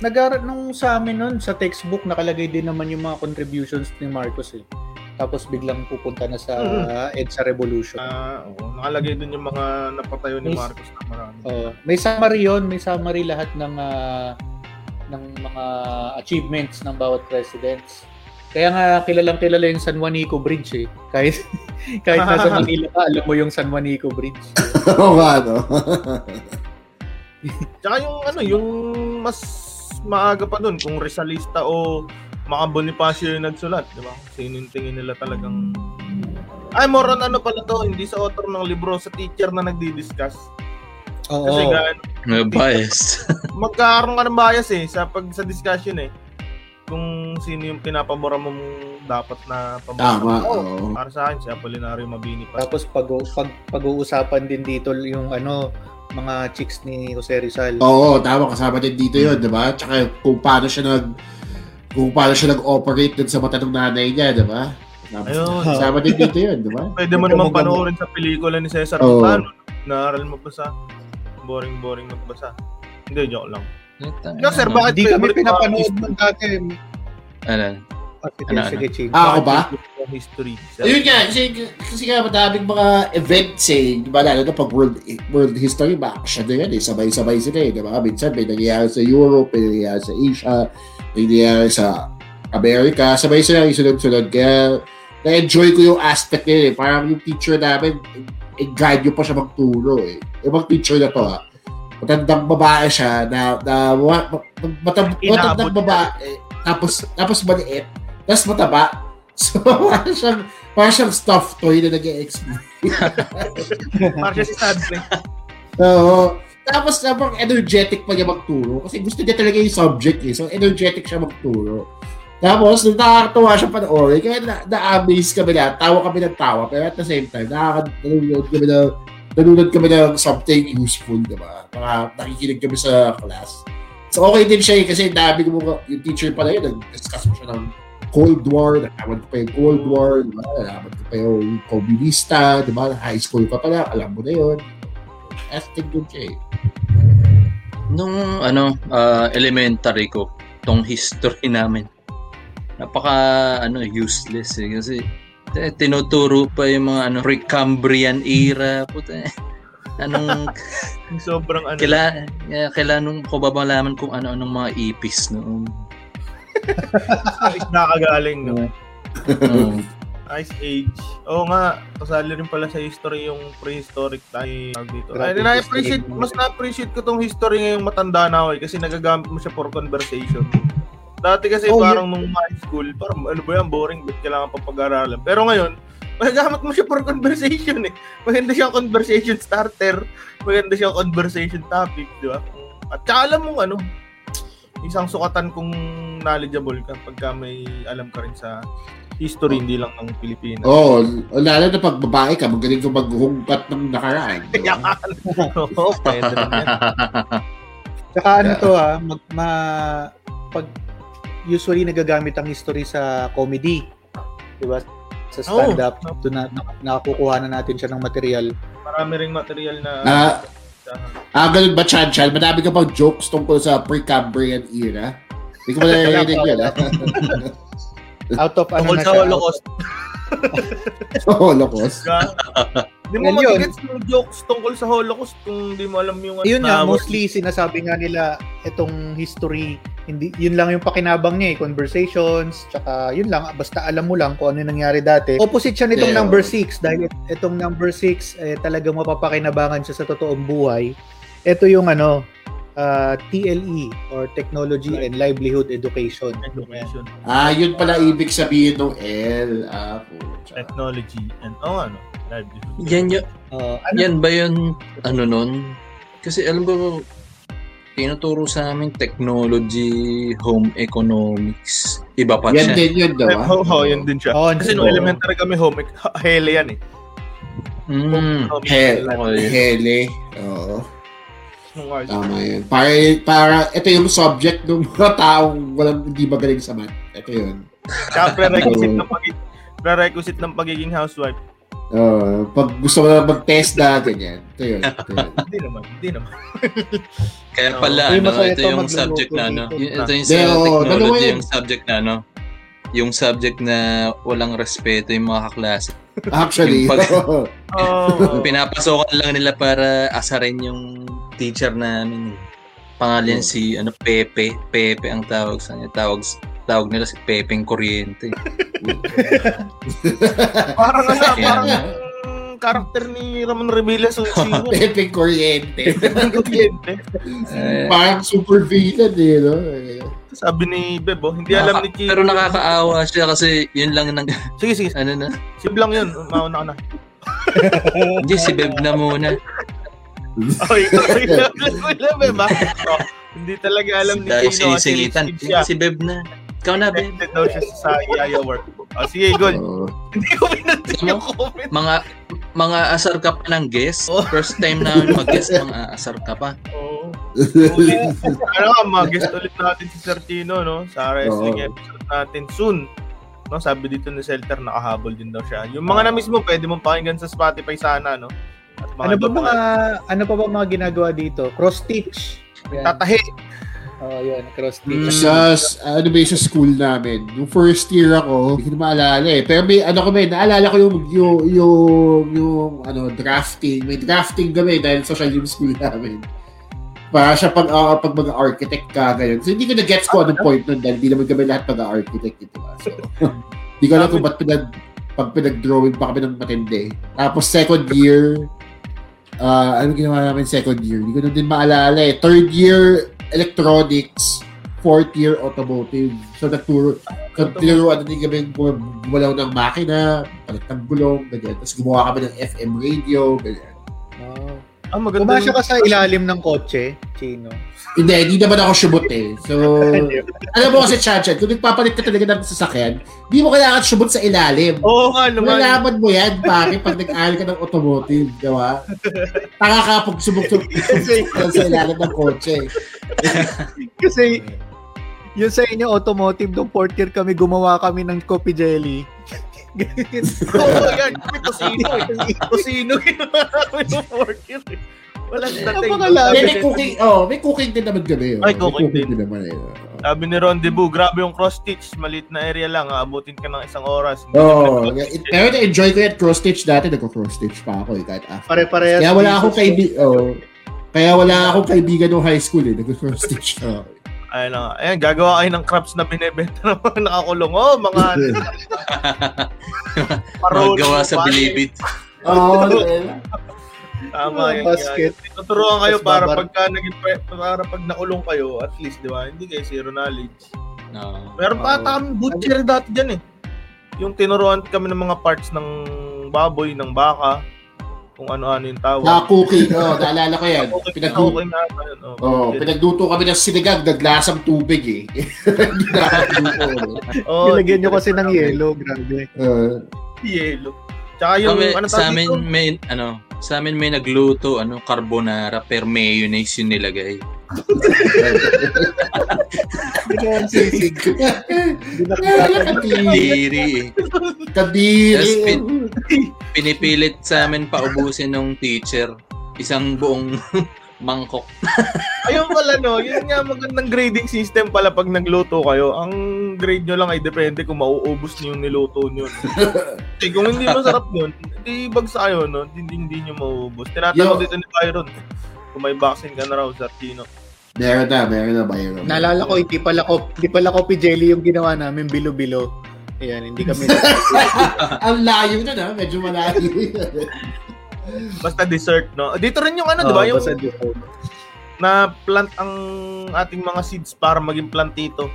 nag nung sa amin nun, sa textbook, nakalagay din naman yung mga contributions ni Marcos eh. Tapos biglang pupunta na sa Mhm. EDSA Revolution. Ah, oo. Nakalagay dun yung mga napatayo ni Yes. Marcos na marami. Uh, may summary yon may summary lahat ng ah, ng mga achievements ng bawat presidents. Kaya nga kilalang kilala yung San Juanico Bridge eh. Kahit *laughs* kahit nasa *laughs* Manila ka, alam mo yung San Juanico Bridge. *laughs* Oo nga, no? Tsaka yung ano, yung mas maaga pa dun, kung Rizalista o Maka Bonifacio yung nagsulat, di ba? Sino yung tingin nila talagang... Ay, more on ano pala to, hindi sa author ng libro, sa teacher na nagdi-discuss. Oo. Kasi nga, ano, May bias. magkakaroon ka ng bias eh, sa pag sa discussion eh. Kung sino yung pinapabora mo dapat na pabora. Tama, Oo. oo. Para sa akin, si Apolinario Mabini pa. Tapos pag, pag pag-uusapan din dito yung ano mga chicks ni Jose Rizal. Oo, tama. Kasama din dito yun, di ba? Tsaka kung paano siya nag kung paano siya nag-operate dun sa mata ng nanay niya, di ba? Ayun. Kasama din dito yun, di ba? *laughs* Pwede mo naman panoorin sa pelikula ni Cesar Oo. Montano. Naaral mo pa sa boring-boring magbasa. Hindi, joke lang. Ikaw, sir, bakit Hindi kami pinapanood nun dati. Ano? Ah, sige, Ano, sige, Ching. Ah, ako ba? History? Ayun nga, kasi, kasi nga madaming mga events eh, di ba, lalo na pag world, world history, ba, siya na yan eh, sabay-sabay sila eh, di ba? Minsan may nangyayari sa Europe, may nangyayari sa Asia, may nangyayari sa America, sabay sila yung sunod-sunod, kaya na-enjoy ko yung aspect niya eh, parang yung teacher namin, eh, guide nyo pa siya magturo eh. Yung teacher na to ah, matandang babae siya na, na, ma, ma, matam, Inaabot matandang babae, tapos, tapos maliit, tapos mataba, *laughs* So, parang siyang, parang siyang stuffed toy na nag-explain. *laughs* Parang siya si Sadre. Oo. Tapos, napang energetic pa niya magturo. Kasi gusto niya talaga yung subject eh. So, energetic siya magturo. Tapos, nung nakakatawa siya panoorin, kaya na, na-amaze kami na, tawa kami ng tawa. Pero at the same time, nakaka-nanonood kami ng nanonood kami ng something useful, di ba? Mga nakikinig kami sa class. So, okay din siya eh, kasi dami ko mga, yung teacher pala yun, nag-discuss mo siya ng Cold War, nalaman ko pa yung Cold War, di ba? Nalaman ko pa yung komunista, di ba? High school pa pala, alam mo na yun. Astig din siya eh. Nung ano, ah, elementary ko, tong history *laughs* namin, napaka ano useless eh kasi eh, tinuturo pa yung mga ano Precambrian era puta eh. anong *laughs* Sobrang ano. kailan kailan nung ko ba malaman kung ano anong mga ipis noon Sa isda kagaling, no? Mm. *laughs* Ice Age. Oo nga, kasali rin pala sa history yung prehistoric tayo dito. Ay, na-appreciate, mas na-appreciate ko tong history ngayong matanda na ako eh, kasi nagagamit mo siya for conversation. Dati kasi Oh, parang nung high school, parang ano ba yan, boring, ba't kailangan pa pag-aralan? Pero ngayon, *laughs* magagamit mo siya for conversation eh. Maganda siyang conversation starter, maganda siyang conversation topic, di ba? At saka alam mo ano, isang sukatan kung knowledgeable ka pagka may alam ka rin sa history, hindi lang ng Pilipinas. Oo, oh, lalo na pag babae ka, magaling ka maghungkat ng nakaraan. di ba? *laughs* Oo, pwede rin yan. *laughs* Tsaka ano to ha, mag, ma, pag usually nagagamit ang history sa comedy, di ba? Sa stand-up, Oo. doon na, na, nakakukuha na natin siya ng material. Marami ring material na... Ah, ah, ganun ba, Chan Chan? Madami ka pang jokes tungkol sa pre-Cambrian era. Hindi ko ba narinig yun, ah? Out of ano Tungkol na sa siya, Holocaust. *laughs* Sa Holocaust. Hindi mo Well, yun. magigets yung jokes tungkol sa Holocaust kung hindi mo alam yung... Yun nga, na- mostly sinasabi nga nila itong history, hindi yun lang yung pakinabang niya eh, conversations, tsaka yun lang, basta alam mo lang kung ano yung nangyari dati. Opposite siya nitong Yeah. number 6 dahil it- itong number 6 eh, talagang mapapakinabangan siya sa totoong buhay. Ito yung ano, ah, TLE or Technology and Livelihood Education. Education, Ah, yun pala ibig sabihin ng L. Ah, pucha. Technology, and oh, ano, livelihood. yan, yun, Ah, ano, yan ba yun, ano nun? Kasi alam mo, tinuturo sa amin technology, home economics. Iba pa Yan siya. din yun, daw. ah. *laughs* Oo, oh, yun din siya. Oh, Kasi nung elementary kami home, *laughs* ha- hele yan eh. Mm. Hele. Oo. Nung high school. Tama yun. Para, para, ito yung subject ng mga taong walang hindi magaling sa math. Ito yun. Tsaka prerequisite *laughs* ng pagiging prerequisite ng pagiging housewife. Uh, pag gusto mo na mag-test na, ganyan. Ito yun. Ito yun. *laughs* Hindi naman, hindi naman. *laughs* Kaya Oo. pala, Uy, ano, ito to yung subject na, ano, ito yung sa oo, technology, yun. yung subject na, ano, yung subject na walang respeto yung mga kaklase. Actually. Yung pag- *laughs* Oh, Pinapasokan lang nila para asarin yung teacher namin. Pangalan si ano Pepe. Pepe ang tawag sa kanya. Tawag, tawag nila si Pepeng Kuryente. *laughs* parang ano, parang karakter ni Ramon Revilla sa *laughs* Sino. Pepe Corriente. Parang super villain eh, no? Sabi ni Beb, oh, hindi alam ni Chino. Pero nakakaawa siya kasi yun lang nang *laughs* Sige, sige. ano na. Sib lang yun. Mauna ka na. Hindi si Beb na muna. Okay, okay. Alam Beb, ha? Hindi talaga alam ni Chino. kasi sisingitan. Sib siya. Si Beb na. Ikaw na Beb. Connected daw siya sa Yaya work. Oh, sige, good. oo. Hindi ko pinansin yung comment. Mga mga asar ka pa ng guest. Oh. First time na mag-guest, mga asar ka pa. Oo. Ulit. ano mag-guest ulit natin si Sir Chino, no? Sa wrestling Oo. episode natin soon. No, sabi dito ni Selter, nakahabol din daw siya. Yung mga na-miss mo, pwede mong pakinggan sa Spotify sana, no? At ano ba iba mga ano pa ba mga ginagawa dito? Cross stitch. Tatahi. Oh, yun, cross Mm. stitch. sa, ano ba yung sa school namin, yung first year ako, hindi ko na maalala eh. Pero may, ano kami, naalala ko yung, yung, yung, yung, ano, drafting. May drafting kami dahil social yung school namin. Para siya pag, ah, pag mga architect ka, ganyan. So, hindi ko na-gets ko anong point nun dahil hindi naman kami lahat mga-architect ito. So, *laughs* hindi ko alam kung ba't pinag, pag pinag-drawing pa kami ng matindi. Tapos second year, ah ano ginawa namin second year? Hindi ko na din maalala eh. Third year, electronics. Fourth year, automotive. So, nagturo, nagturuan na din kami gum- gumalaw ng makina, palit ng gulong, ganyan. Tapos gumawa kami ng FM radio, ganyan. Oh. Ah, maganda. Pumasok yung- ka sa ilalim ng kotse, Chino. Hindi, hindi naman ako shubot eh. So, *laughs* alam mo kasi, Chanchan, kung nagpapalit ka talaga ng sasakyan, di mo kailangan shubot sa ilalim. Oo nga naman. Malalaman mo yan, pare, pag nag-aaral ka ng automotive, di ba? Tanga ka pag sumugtog *laughs* *laughs* sa ilalim ng kotse. Kasi yun sa inyo automotive nung fourth year kami gumawa kami ng coffee jelly. Oo, yan. May tosino eh. Namin yung year eh. *laughs* Walang dating. May, may cooking, oh, may cooking din naman kami. Oh. Ay, cooking may din. naman eh. Sabi ni Rendezvous, grabe yung cross-stitch. Maliit na area lang. Aabutin ka ng isang oras. Oo. Oh, pero na-enjoy ko yung cross-stitch dati. Nagko-cross-stitch pa ako eh, kahit after. Pare-parehas. Kaya wala akong kaibigan. Oh, kaya wala akong kaibigan nung high school eh. Nagko-cross-stitch na ako. Ayun na nga. Ayan, gagawa kayo ng crabs na binibenta ng mga nakakulong. Oh, mga. *laughs* Magawa sa bilibid. Oo. *laughs* Tama yan. Basket. Tuturuan kayo Tapos para babar- pagka naging pre- para pag nakulong kayo, at least, di ba? Hindi kayo zero knowledge. No. Meron pa ata kami butcher dati dyan eh. Yung tinuruan kami ng mga parts ng baboy, ng baka, kung ano-ano yung tawag. Na cooking, oh, naalala ko yan. Okay, Pinag- okay na ba yun? Oh, Oh, pinagluto kami ng sinigang, naglasang tubig eh. *laughs* Hindi na. Oh, Nilagyan nyo kasi ng yelo, grabe. Uh, Yelo. Tsaka yung, Kami, ano sa amin dito? may ano, sa amin may nagluto ano carbonara per mayonnaise yung nilagay. Sisig. Kadiri. Diri eh. Kadiri. Yes, pin- Pinipilit sa amin paubusin ng teacher isang buong *laughs* mangkok. Ayun pala no, yun nga magandang grading system pala pag nagluto kayo. Ang grade nyo lang ay depende kung mauubos niyo yung niluto nyo. Kasi kung hindi masarap yun, hindi bagsa kayo, no? Hindi, hindi nyo mauubos. Tinatanong dito ni Byron, kung may vaccine ka na raw sa Tino. Meron na, meron na, meron na. Naalala ko, hindi pala, ko, hindi pala coffee jelly yung ginawa namin, bilo-bilo. Ayan, hindi kami. *laughs* Ang layo na na, medyo malayo. Basta dessert, no? Dito rin yung ano, Oo, di ba? Yung basta dito. na plant ang ating mga seeds para maging plantito.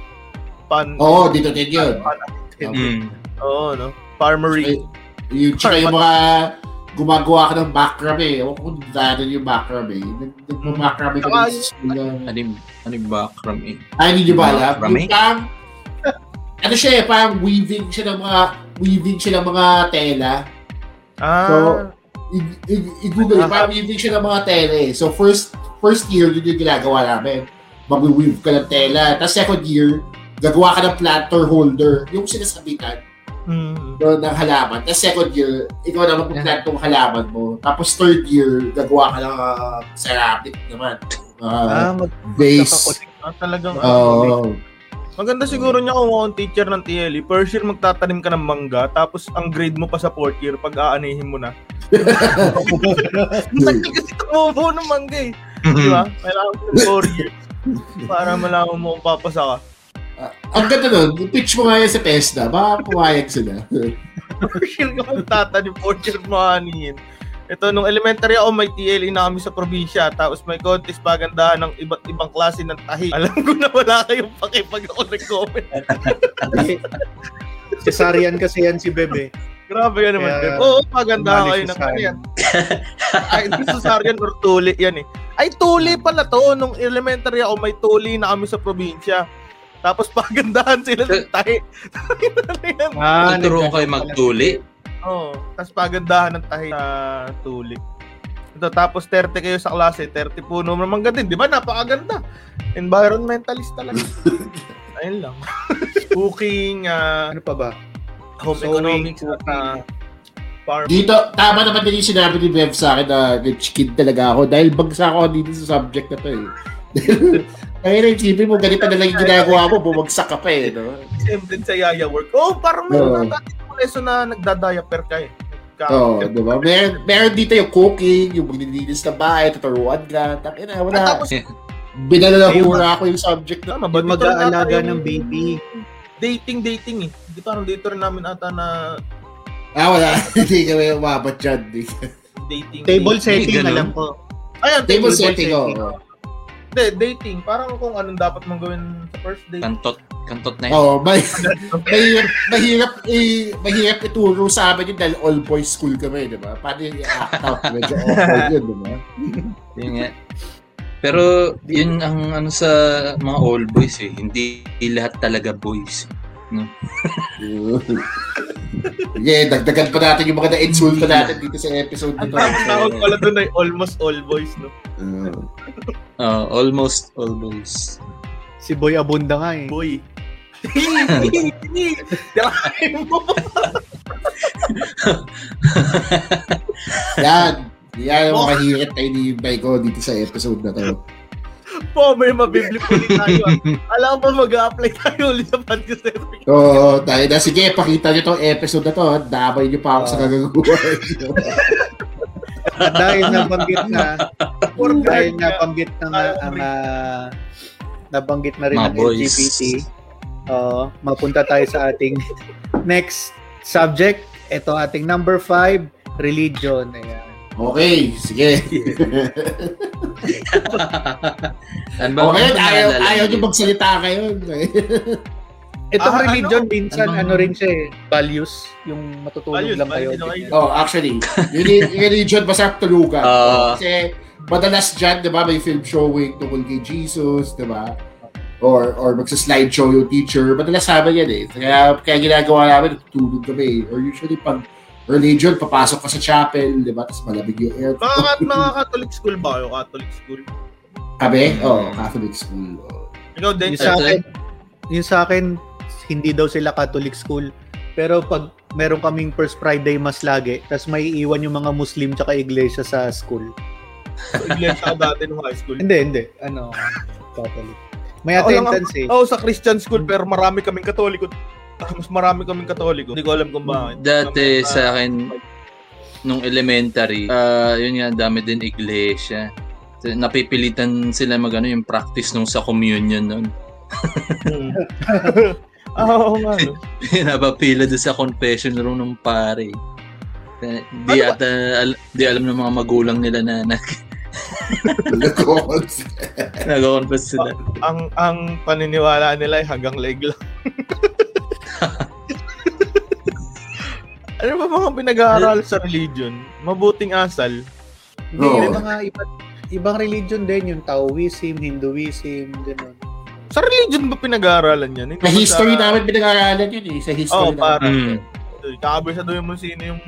Pan. Oo, dito din yun. pan- Mm. Oo, no? Farmery. Yung tsaka yung mga gumagawa ka ng macrame. Ewan ko kung dati yung macrame. Nag- Nagmamacrame ka ng school. Ano yung, ano yung background eh? Ay, hindi nyo ba alam? Macrame? Yung parang, ano siya eh, parang weaving siya ng mga, weaving siya ng mga tela. Ah. So, i- i- i-google, Ah. parang weaving siya ng mga tela eh. So, first, first year, yun yung ginagawa namin. Mag-weave ka ng tela. Tapos second year, gagawa ka ng planter holder. Yung sinasabitan. Mm. no, ng halaman. Tapos second year, ikaw naman mag-plant ng halaman mo. Tapos third year, gagawa ka ng uh, ceramic naman. Uh, ah, mag vase. Ah, talagang Oh, Maganda siguro niya kung ako ang teacher ng TLE. First year magtatanim ka ng mangga, tapos ang grade mo pa sa fourth year, pag aanihin mo na. *laughs* Ang tagal kasi tumubo ng mangga eh. Di ba? *laughs* Kailangan mo ng four years. Para malaman mo kung papasa ka. Ah, ang ganda nun, pitch mo nga yan sa PESDA, baka pumayag sila. Year ka magtatanim, fourth year mo aanihin. Ito, nung elementary ako, may TLE na kami sa probinsya. Tapos may contest pagandahan ng iba't ibang klase ng tahi. Alam ko na wala kayong pake pag ako nag-comment. *laughs* Cesarean kasi yan si Bebe. Grabe yan naman. Kaya, Beb. Oo, maganda umali kayo sa ng ano yan. Ay, hindi Susarian or tuli yan eh. Ay, tuli pala to. Nung elementary ako, may tuli na kami sa probinsya. Tapos pagandahan sila ng *laughs* tahi. *laughs* Ah, Tuturuan kayo magtuli. Oo. Tapos pagandahan ng tahi sa tuli. Ito, tapos 30 kayo sa klase, 30 puno naman din. Di ba? Napakaganda. Environmentalist talaga. *laughs* Ayun lang. Cooking, ah, Ano pa ba? home Sewing, economics, at ah, farm. Dito, tama naman din yung sinabi ni Bev sa akin na rich kid talaga ako dahil bagsa ako dito sa subject na to eh. Kaya na isipin mo, ganito na lang yung ginagawa mo, bumagsak ka pa eh. No? Same din sa Yaya work. Oh, parang meron Oo. na dati yung lesson na nagda-diaper ka eh. Ka- Oo, oh, di ba? Meron, meron dito yung cooking, yung maglilinis ng bahay, tuturuan ka. Takin na, At wala. tapos, Binalahura ko yung subject na. tama ba? Yung mag-aalaga yung ng baby. Dating, dating eh. Di parang dito rin namin ata na Ah, wala. *laughs* Hindi kami umabot dyan. dating. Table dating. setting, alam ko. Ayun, Table table, setting, setting. oo. Hindi, dating. Parang kung anong dapat mong gawin sa first date. Kantot. Kantot na yun. Oo, may, mahirap, mahirap, eh, mahirap ituro sa amin yun dahil all boys school kami, di ba? Paano yung i-act out? Medyo *laughs* awkward yun, di ba? Yun nga. Pero yun ang ano sa mga all boys eh. Hindi lahat talaga boys. *laughs* Sige, dagdagan pa natin yung mga na-insulta natin dito sa episode Ang nito. tamang tawag pala doon ay almost all boys, no? Uh, Uh, almost all boys. Si Boy Abunda nga eh. Boy. *laughs* Yan. Yan ang mga hirit na iniimbay ko dito sa episode na to. Po, may mabibli ulit tayo. *laughs* Alam mo, mag-a-apply tayo ulit sa podcast network. So, dahil na, sige, pakita nyo tong episode na to. Damay nyo pa ako sa kagagawa. At dahil nabanggit na, dahil nabanggit na ang mo ah, nabanggit na rin ng. LGBT, uh, mapunta tayo sa ating *laughs* next subject. Ito ating number 5, religion. Ayan. Okay, sige. *laughs* ano ba? Okay, ano ayaw, ayaw nyo magsalita kayo. *laughs* Itong Ah, religion, ano? minsan Anong- ano rin siya eh, values. Yung matutulog Values, lang kayo. values, oh, actually, reli- religion masarap tulugan. Ah. Kasi madalas dyan, di ba, may film showing tungkol kay Jesus, di ba? Or, or magsa-slide show yung teacher. Madalas sabi yan eh. Kaya, kaya ginagawa namin, tutulog kami. Or usually, pag religion, papasok ka sa chapel, di ba? Tapos malamig yung air. Mga, mga Catholic school ba kayo? Catholic school? Kami? Oo, oh, Catholic school. Oh. Ikaw din, Yung sa akin, yung sa akin, hindi daw sila Catholic school. Pero pag meron kaming first Friday mas lagi, tapos may iwan yung mga Muslim tsaka iglesia sa school. iglesia ka dati nung high school. Hindi, hindi. Ano, Catholic. May lang attendance eh. Oo, sa Christian school, pero marami kaming katoliko. Ah, Mas marami kaming katoliko. Hindi ko alam kung bakit. Dati Ah, sa akin, nung elementary, ah yun nga, dami din iglesia. Napipilitan sila mag ano, yung practice nung sa communion nun. hmm. *laughs* Ah, oo nga. No? *laughs* Pinapapila doon sa confession room ng pare. Di Ano ata, al- di alam ng mga magulang nila na nag- *laughs* Nag-confess. nag-confess sila. ang ang paniniwala nila ay hanggang leg lang. *laughs* ano ba mga pinag-aaral sa religion? Mabuting asal. Hindi, Oo. yung mga iba, ibang religion din, yung Taoism, Hinduism, gano'n. Sa religion ba pinag-aaralan yan? Hindi Sa history sa- namin pinag-aaralan yun eh. Sa Oo, history oh, namin. parang. Mm. Kakabisaduhin mo sino yung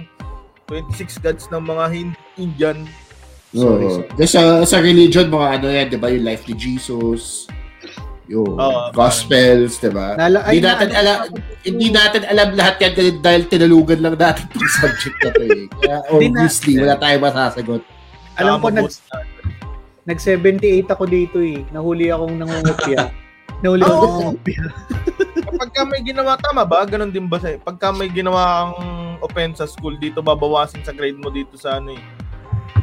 26 gods ng mga Hin- Indian. Sorry, Oo. sorry. Sa, sa religion, mga ano yan, di ba? Yung life ni Jesus, yung Oo, gospels, di ba? Nala, Hindi natin na- alam, hindi natin alam lahat yan dahil, dahil tinalugan lang natin *laughs* itong subject na to eh. Kaya na- obviously, wala tayong masasagot. Alam ko, nag, nag 78 ako dito eh. Nahuli akong nangungupya. *laughs* Nahuli ako Oo. nangungupya. *laughs* Kapag ka may ginawa, tama ba? Ganon din ba? Sa, pagka may ginawa ang offense sa school, dito babawasin sa grade mo dito sa ano eh.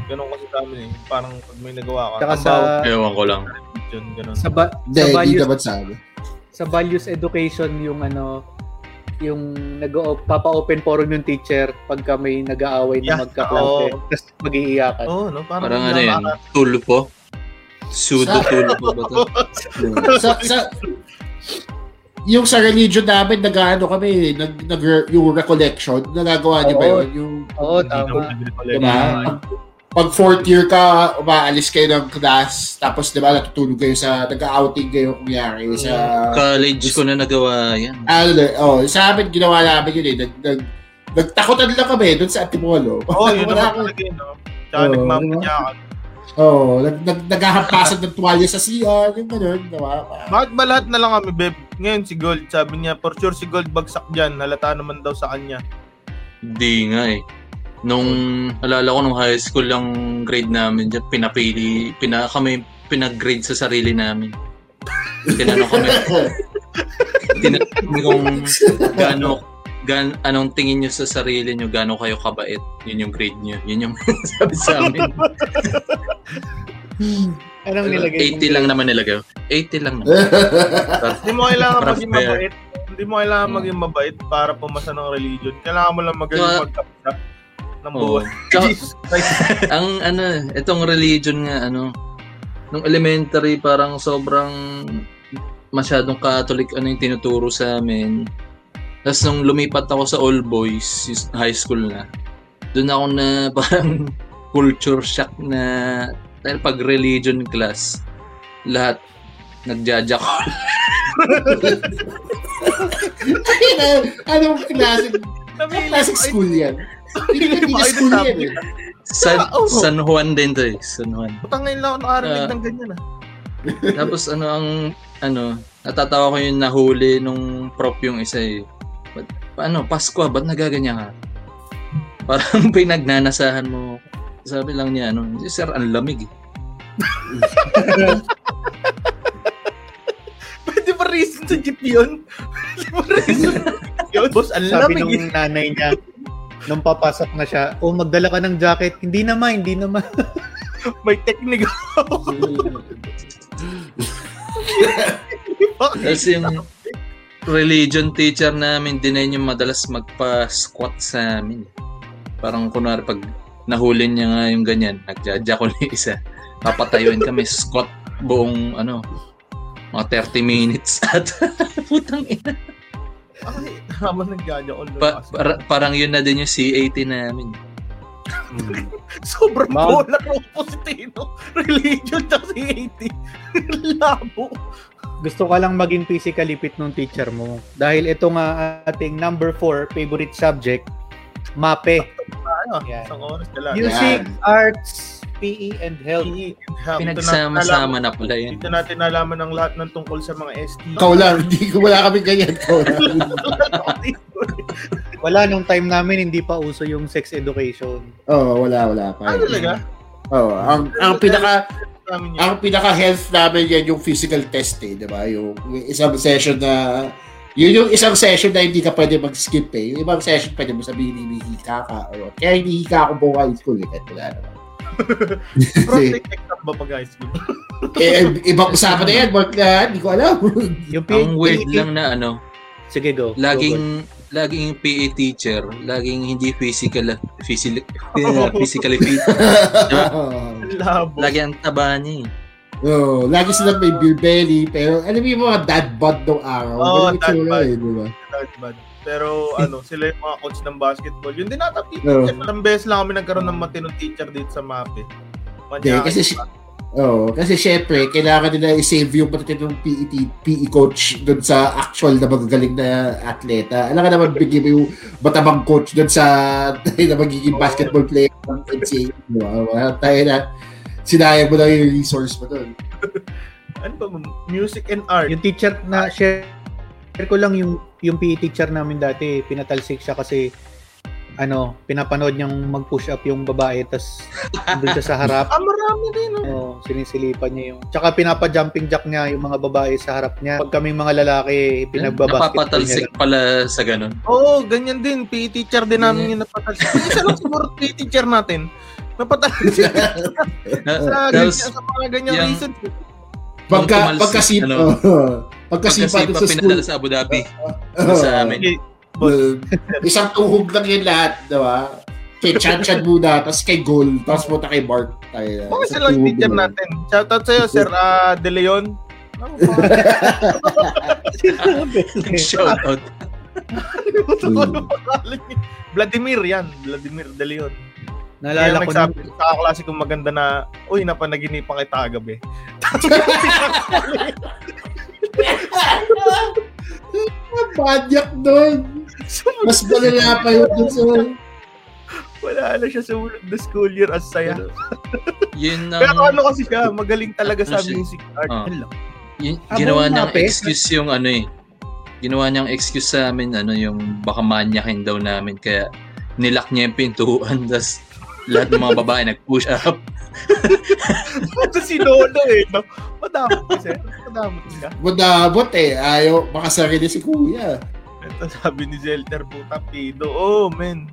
Ganon kasi sa amin eh. Parang pag may nagawa ka. Tsaka sa, Ewan ko lang. Religion, ganon. sa, ba, Hindi, sa values, naman sabi. sa values education yung ano, yung nag papa-open forum yung teacher pagka may nag-aaway na Yeah, magkaklase. oo. Tapos mag-iiyakan. Oo, no? Parang, Parang ano yan, tulpo. Pseudo tulpo ba to? *laughs* sa, sa, yung sa religion namin, nag-ano kami, nag, nag, yung recollection, nagagawa niyo ba yun? Yung, Oo, naman tama. diba? Pag, fourth year ka, umaalis kayo ng class, tapos diba, natutulog kayo sa, nag-outing kayo kunyari sa, College ko na nagawa yan. ano, oh, sa amin, ginawa namin yun eh, nag, nag, nagtakutan lang kami doon sa Antipolo. Oo, yun *laughs* naman talaga yun, no? Tsaka nagmamadyakan. Oo, nag, nag, naghahampasan ng tuwalya sa CR, yung gano'n, diba? Bakit ba lahat na lang kami, Beb? Ngayon si Gold, sabi niya, for sure si Gold bagsak dyan. Halata naman daw sa kanya. Hindi nga eh. Nung, alala ko nung high school lang grade namin dyan, pinapili, pina, kami pinag-grade sa sarili namin. Tinanong kami, *laughs* tinanong kami kung gaano, gan, anong tingin nyo sa sarili nyo, gaano kayo kabait. Yun yung grade nyo. Yun yung *laughs* sabi sa amin. *laughs* Anong nilagay 80 lang naman nilagay. 80 lang naman. Hindi mo kailangan Para maging mabait. Hindi mo kailangan maging mabait para pumasa ng religion. Kailangan mo lang magaling Tsaka- magkapsa ng buwan. Christ. *laughs* ang ano, itong religion nga ano, nung elementary parang sobrang masyadong Catholic ano yung tinuturo sa amin. Tapos nung lumipat ako sa all boys high school na, doon ako na *laughs* parang culture shock na dahil pag religion class, lahat nagjajak *laughs* Anong klaseng, anong klaseng school yan? Hindi hindi na school eh. San, Oo. San Juan din to eh. San Juan. Putangin lang ako nakarinig Ah. ng ganyan ah. Tapos ano ang ano, natatawa ko yung nahuli nung prop yung isa eh. Ba't, paano, Pasko, ah, ba't nagaganyan ka? Parang *laughs* pinagnanasahan mo. Sabi lang niya, ano, "Eh, sir, ang lamig eh. *laughs* Pwede ba reason sa jeep yun? *laughs* Pwede ba reason sa jeep yun? Boss, ang Sabi lamig eh. nung nanay niya, nung papasok na siya, oh, magdala ka ng jacket. Hindi naman, hindi naman. *laughs* May technique. Tapos *laughs* yung religion teacher namin, din yung madalas magpa-squat sa amin. Parang kunwari pag nahuli niya nga yung ganyan, nagja ko yung isa. Papatayuin kami, squat buong ano, mga 30 minutes at *laughs* putang ina. Ay, habang nagjaja ko. Pa- para- parang yun na din yung C80 namin. *laughs* Sobrang Ma- polar opposite eh, no? Religion at 80. *laughs* Labo. Gusto ka lang maging physically fit nung teacher mo. Dahil ito nga ating number 4 favorite subject, MAPE. Ano, Yan. isang oras lang. Music, Yan. arts, PE, and health. PE and health. Pinagsama-sama na pala yun. Dito natin nalaman ng lahat ng tungkol sa mga ST. Ikaw lang, hindi ko wala kami ganyan. *laughs* Wala nung time namin hindi pa uso yung sex education. Oo, wala, wala pa. Ah, talaga? Oo, ang, ang pinaka, ang pinaka health namin yan yung physical test eh, di ba? Yung, yung isang session na yun yung isang session na hindi ka pwede mag-skip eh. Yung ibang session pwede mo sabihin hindi hika ka. Or, kaya hindi hika ako buong high school eh. Kahit wala naman. Prostate *laughs* exam ba pag high school? eh, ibang usapan na yan. Mark na, hindi ko alam. Yung Ang weird lang na ano, Sige, go. Go, go. laging laging PE teacher, laging hindi physical physical *laughs* *laughs* physically fit. Labo. Lagi ang taba niya eh. Oo, lagi silang may beer belly. Pero alam mo yung mga dad bod nung araw. Oo, Ganun yung dad tsura bod. eh, di ba? That's bad. Pero *laughs* ano, sila yung mga coach ng basketball. Yun din ata teacher. Ilang beses lang kami nagkaroon ng matinong teacher dito sa MAPE. Hindi, kasi si- Oo, kasi syempre, kailangan nila i-save yung matitinong PE, t- PE coach dun sa actual na magagaling na atleta. Alam ka naman, bigyan mo yung matabang coach dun sa *laughs* na magiging basketball player ng NCAA. Wala tayo na sinayang mo lang yung resource mo dun. *laughs* Ano ba? Music and art. Yung teacher na share share ko lang yung yung PE teacher namin dati, pinatalsik siya kasi ano, pinapanood niyang mag-push up yung babae tas doon siya sa harap. *laughs* Ah, marami din. No? Oh, sinisilipan niya yung. Tsaka pinapa-jumping jack niya yung mga babae sa harap niya. Pag kaming mga lalaki, pinagbabasketball niya. Napapatalsik pala sa ganun. Oo, ganyan din. PE teacher din namin yung napatalsik. Isa lang siguro PE teacher natin. Napatalsik Na, *laughs* sa, ganyan, sa mga ganyang yung- reasons. Pagka, pagkasip, ano, *laughs* pagkasipa kasi dun pa sa school. pinadala sa Abu Dhabi. *laughs* Oo. sa amin. Okay. Well, isang tuhog lang yun lahat, di ba? Kay Chan-Chan muna, tapos kay Goal, tapos punta kay Bart. Tayo, Bakit Isang sila yung tuhog teacher lang. natin? Shoutout sa'yo, Sir *laughs* ah, De Leon. Ano ba? *laughs* Shout out. Nakalimutan ko pangalan niya. Vladimir yan. Vladimir De Leon. Naalala ko nagsabi nung, sa kaklase kong maganda na, uy, napanaginipan kita kagabi. Badyak doon. Mas malala pa yun dun sa... *laughs* Wala na siya sumunod na school year as saya. Yun ang, Pero ano kasi siya, magaling talaga sa Ano music art. Ah. Yun lang. yun, ginawa niyang excuse yung ano eh. Ginawa niyang excuse sa amin, ano, yung baka manyakin daw namin. Kaya nilock niya yung pintuan, *laughs* tas lahat ng mga babae nag-push up. Ito si Lolo eh. No? Madamot kasi. Madamot siya. Madabot eh. Ayaw, makasarili si kuya. Ito sabi ni Zelter, puta pido. Oh, man.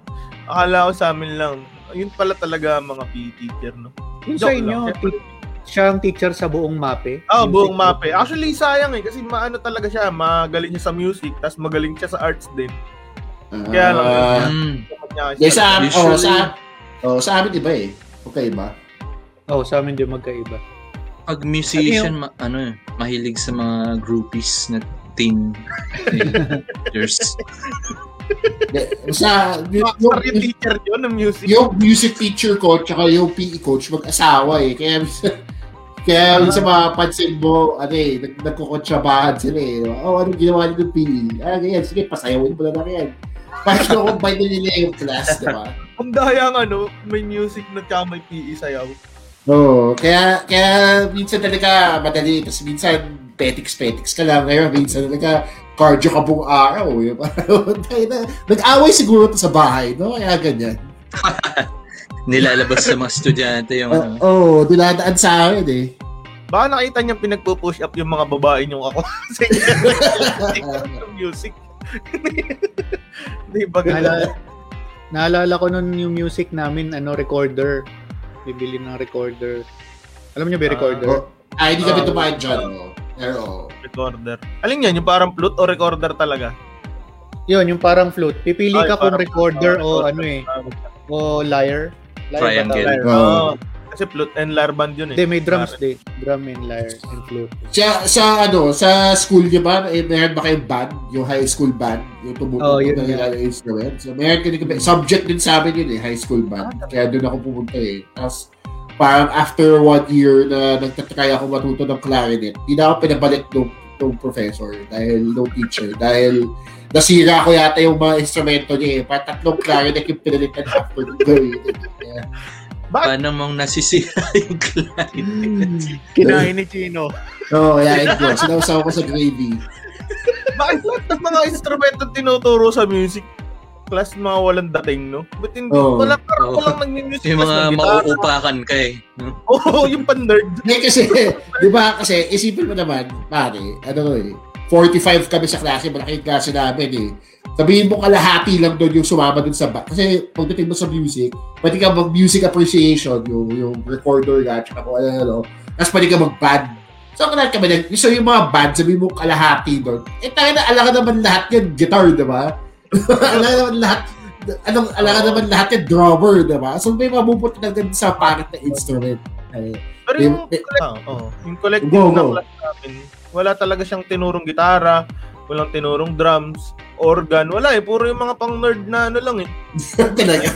Akala ko sa amin lang. Yun pala talaga mga PE teacher, no? yung sa inyo, ti- siya ang teacher sa buong MAPE. Ah, Music buong mape. Actually, sayang eh. Kasi maano talaga siya. Magaling siya sa music. Tapos magaling siya sa arts din. Kaya lang, Ah, Mm. Kanya Yes, sa, oh, sa, oh, sa amin iba eh. Okay ba? Oh, sa amin din magkaiba. Pag musician, ma- ano, eh, mahilig sa mga groupies na teen *laughs* teenagers. Sa, yung, teacher yun ng music. yung music teacher ko tsaka yung PE coach mag-asawa eh. Kaya kaya minsan mapapansin mo, ano eh, nag nagkukontrabahan sila eh. Oh, ano ginawa niyo ng PE? Ah, ganyan. Sige, pasayawin mo na lang yan. Parang *laughs* kinukumbay na nila yung class, di ba? Ang dayang ano, may music na tsaka may PE sayaw. Oo, kaya, kaya minsan talaga madali, tapos minsan petiks-petiks ka lang, ngayon minsan talaga cardio ka buong araw. Eh. *laughs* Parang, tayo na, nag-away siguro to sa bahay, no? Kaya ganyan. *laughs* Nilalabas sa mga estudyante yung ano. Oo, oh, dinadaan sa akin eh. Baka nakita niya pinagpo-push up yung mga babae niyong ako *laughs* sa music. Di ba Naalala, ganun? naalala ko nun yung music namin, ano, recorder. Bibili ng recorder. Alam niyo ba yung Ah, recorder? oh. Ay, hindi kami Oo. tumahan dyan. Oh. Pero, Recorder. Alin yan? Yung parang flute o recorder talaga? Yun, yung parang flute. Pipili Ay, ka kung parang- recorder o ano eh. O lyre. Lyre Triangle. Oo. Kasi flute and lyre band yun eh. Hindi, may drums din. Drum and lyre and flute. sa, sa ano, sa school niyo ba, eh, meron ba kayong band? Yung high school band? Yung Oh, tumututo yun na nila instrument? So, meron ka din, subject din sa amin yun eh, high school band. Kaya doon ako pumunta eh. Tapos, parang after one year na nagtatry ako matuto ng clarinet, hindi na ako pinabalik nung, nung professor dahil no teacher. Dahil nasira ko yata yung mga instrumento niya eh. Parang tatlong clarinet yung pinalitan after ko eh. Yeah. Paano mong nasisira *laughs* yung client? Kinain ni Chino. Oo, oh, kaya ko. Sinawsaw ko sa gravy. Bakit lahat ng mga instrumento tinuturo sa music class mga walang dating, no? Ba't hindi? Oo. Wala parang Oo. walang nag-music Yung class mga mauupakan ka eh. Oo, yung pan-nerd. Hindi kasi, di ba kasi, isipin mo naman, pare, ano to eh, 45 kami sa klase, malaking klase namin eh. Sabihin mo kalahati lang doon yung sumama doon sa band. Kasi pagdating mo sa music, pwede ka mag-music appreciation, yung, yung recorder ka, tsaka kung ano, ano. Tapos pwede ka mag-band. So, kung kami lang, so yung mga band, sabihin mo kalahati doon. Eh, tayo na, alam ka naman lahat yan, guitar, di ba? *laughs* alam ka naman lahat, anong, alam ka naman lahat yan, drummer, di ba? So, may mabubuti na ganun sa pangit na instrument. Ay, Pero Eh, yung, eh, ah, oo. yung collective Go, na go. class namin, wala talaga siyang tinurong gitara, walang tinurong drums, organ, wala eh. Puro yung mga pang-nerd na ano lang eh. *laughs* talaga.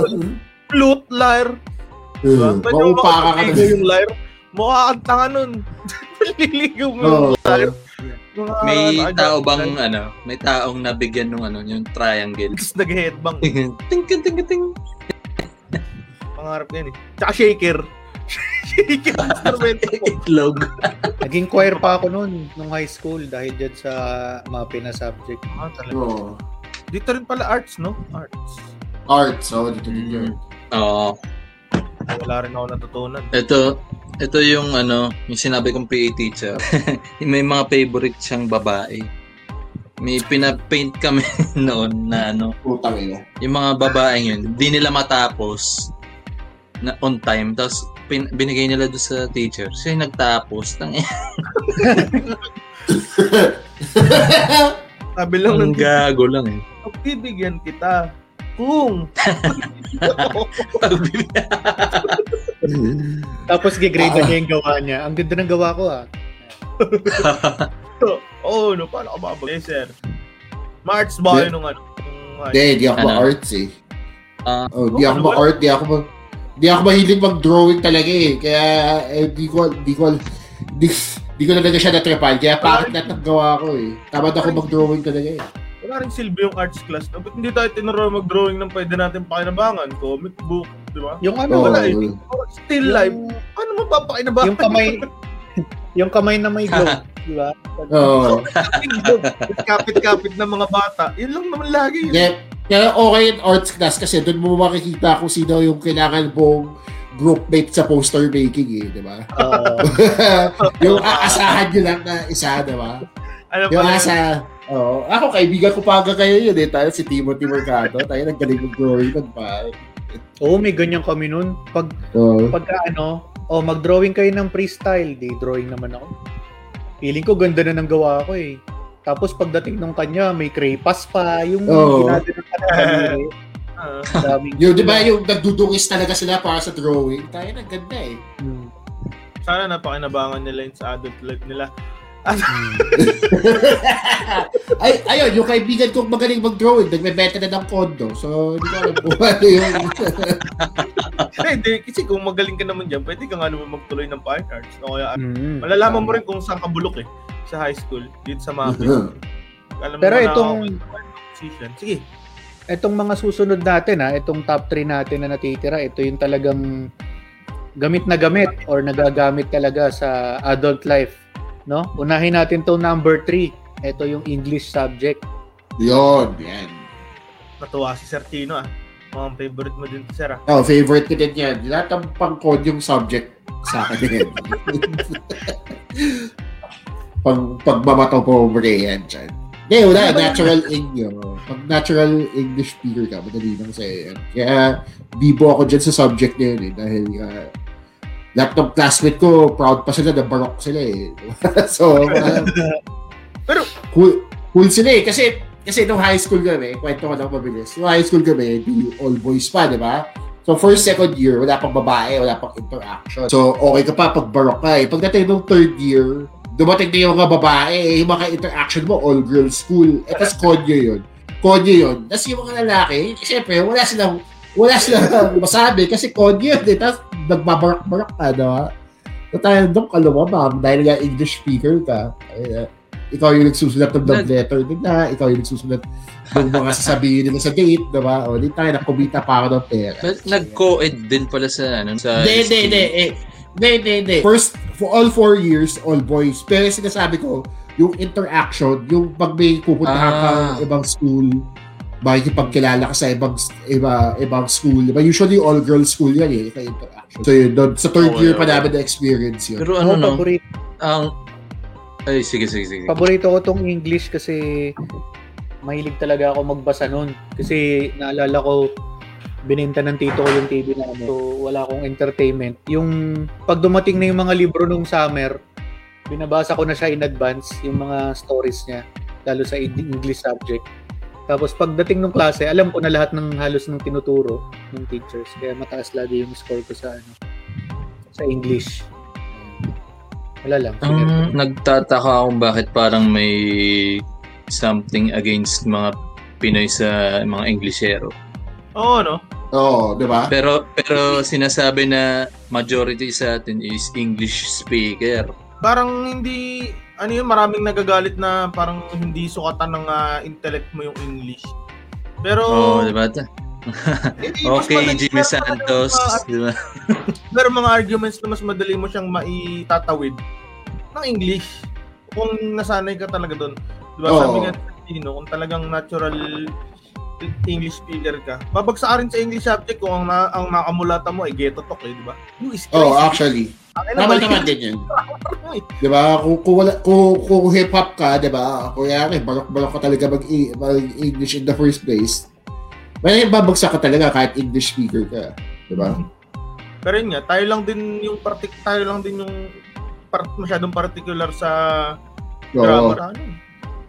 *laughs* Flute, lyre. Diba? Uh, Pwede mo Maupa ka yung lyre. Mukha kang tanga nun. *laughs* Paliligaw mo yung Oo. lyre. Mga, May ano, tao ano, bang ano, may taong nabigyan ng ano, yung triangle. Tapos nag-headbang. ting ting ting ting. Pangarap yun eh. Tsaka shaker. Instrumento ko. Itlog. Naging choir pa ako noon, nung high school, dahil dyan sa MAPE na subject. Ah, talaga. Oo. Dito rin pala arts, no? Arts. Art, so dito din yun. Oo. Wala rin ako natutunan. Ito, ito yung ano, yung sinabi kong PE teacher. *laughs* May mga favorite siyang babae. May pinapaint kami *laughs* noon na ano, Putang ina. yung mga babaeng yun, di nila matapos na on time. Tapos pin, binigay nila doon sa teacher. Siya yung nagtapos. Tang *laughs* Sabi lang ng ang gago lang eh. bibigyan kita kung *laughs* Tapos gigrade niya yung gawa niya. Ang ganda ng gawa ko ah. *laughs* oh no paano ka mabag eh sir March ba yun nung ano Hindi, di ako Ano? ma-arts eh. Ah. oh, di ako Ano ba? ma-art, di ako ma di ako mahilig mag-drawing talaga eh. Kaya, eh, di ko, di ko, di, di ko talaga siya natripan. Kaya bakit lahat ng gawa ko eh. Tamad ako mag-drawing talaga eh. wala rin silbi yung arts class no? Ba't hindi tayo tinuro mag-drawing ng pwede natin pakinabangan comic book di ba Yung ano, wala eh. Oh, still life yung, ano mo papakinabangan yung kamay, *laughs* yung kamay na may glow. *laughs* di ba? Oo. kapit-kapit ng mga bata yun lang naman lagi yun. Kaya, okay yung arts class kasi doon mo makikita kung sino yung kailangan mong groupmate sa poster making eh, di ba? Oo. *laughs* yung aasahan nyo lang na isa, di ba? ano Yung asa, Oo. Ako, kaibigan ko pa kayo yun eh. Tayo si Timothy Mercado. Tayo naggaling mag-drawing nun pa. Oo, may ganyan kami nun. Pag, Oo. pagka ano, oh, mag-drawing kayo ng freestyle, di drawing naman ako. Feeling ko ganda na ng gawa ko eh. Tapos pagdating nung kanya, may crepas pa, yung Oo. ginagawa ka ng *laughs* Ah, daming Yung, di ba, yung nagdudungis talaga sila para sa drawing. Tayo na ganda eh. Hmm. sana napakinabangan nila yun sa adult life nila Hmm. *laughs* Ay, ayun, yung kaibigan kong magaling mag-drawing, nagbebenta na ng kondo. So, hindi ko alam kung ano yung... *laughs* hindi kasi kung magaling ka naman dyan pwede ka nga naman magtuloy ng fine arts no? kaya Hmm. malalaman mo rin kung saan ka bulok eh sa high school dito sa MAPE Alam mo Pero na itong position. sige itong mga susunod natin ha, itong top 3 natin na natitira, ito yung talagang gamit na gamit or nagagamit talaga sa adult life, no? Unahin natin to number 3. Ito yung English subject. Yun, yan. natuwa si Sir Tino ah mga favorite mo din sir ah Oh, favorite ko din yan. Lahat ng pang-code yung subject sa akin din. pag pagmamato po mo yan *laughs* dyan. Hindi, wala. Natural English. Pag natural English speaker ka, madali lang sa'yo yan. Kaya, bibo ako dyan sa subject na yun eh. Dahil, uh, lahat ng classmate ko, proud pa sila na barok sila eh. *laughs* so, uh, *laughs* Pero- cool, cool sila eh. Kasi, kasi nung high school kami, kwento ko lang mabilis. Yung high school kami, all boys pa, di ba? So, first, second year, wala pang babae, wala pang interaction. So, okay ka pa pag barok ka eh. Pagdating ng third year, dumating na yung mga babae, eh, yung mga interaction mo, all-girls school. Eh, tas konyo yun. Konyo yun. Tapos yung mga lalaki, siyempre, wala silang, wala silang *laughs* masabi kasi konyo yun eh. Tapos, nagbabarak-barak ka, di ba? So, tayo doon ka lumabang dahil nga English speaker ka. Eh, ikaw yung nagsusulat ng love letter nila, ikaw yung nagsusulat ng mga sasabihin nila sa date, di ba? O, di tayo, nakumita pa ako ng pera. But nag-co-ed din pala sa ano sa Hindi, hindi, hindi. Eh, Hindi, hindi, hindi. First, for all four years, all boys. Pero yung sinasabi ko, yung interaction, yung pag may pupuntahan Ah. kang ibang school, makikipagkilala ka sa ibang iba, ibang school. Diba? Usually, all-girls school yan eh, yung interaction. So yun, doon, sa third Okay, year pa namin na-experience yun. Pero ano no, paborito, ang ay sige sige sige. paborito ko tong English kasi mahilig talaga ako magbasa nun. Kasi naalala ko, binenta ng tito ko yung TV namin. So, wala akong entertainment. Yung pag dumating na yung mga libro nung summer, binabasa ko na siya in advance, yung mga stories niya, lalo sa English subject. Tapos pagdating ng klase, alam ko na lahat ng halos ng tinuturo ng teachers. Kaya mataas lagi yung score ko sa ano sa English. Wala lang. Ang nagtataka kung bakit parang may something against mga Pinoy sa mga Englishero. Oo, no? Oo, di ba? Pero pero sinasabi na majority sa atin is English speaker. Parang hindi, ano yun, maraming nagagalit na parang hindi sukatan ng ah, intellect mo yung English. Pero, Oh, di ba? Hindi, Okay, madali- Jimmy Santos, mga- *laughs* meron mga arguments na mas madali mo siyang maitatawid ng English. Kung nasanay ka talaga doon. Di ba? Oo. Sabi nga Tino, kung talagang natural English speaker ka, babagsak ka rin sa English subject kung ang, na, ang makamulata mo ay ghetto talk eh, di ba? You is crazy. actually. Tama naman din yun. *laughs* Di ba? Kung, kung, wala, kung, kung hip-hop ka, di ba? Kung yari, barok-barok ka talaga mag, mag-English in the first place, may babagsak ka talaga kahit English speaker ka. Di ba? Pero yun nga, tayo lang din yung partik tayo lang din yung part, masyadong particular sa Oo, grammar. Ano?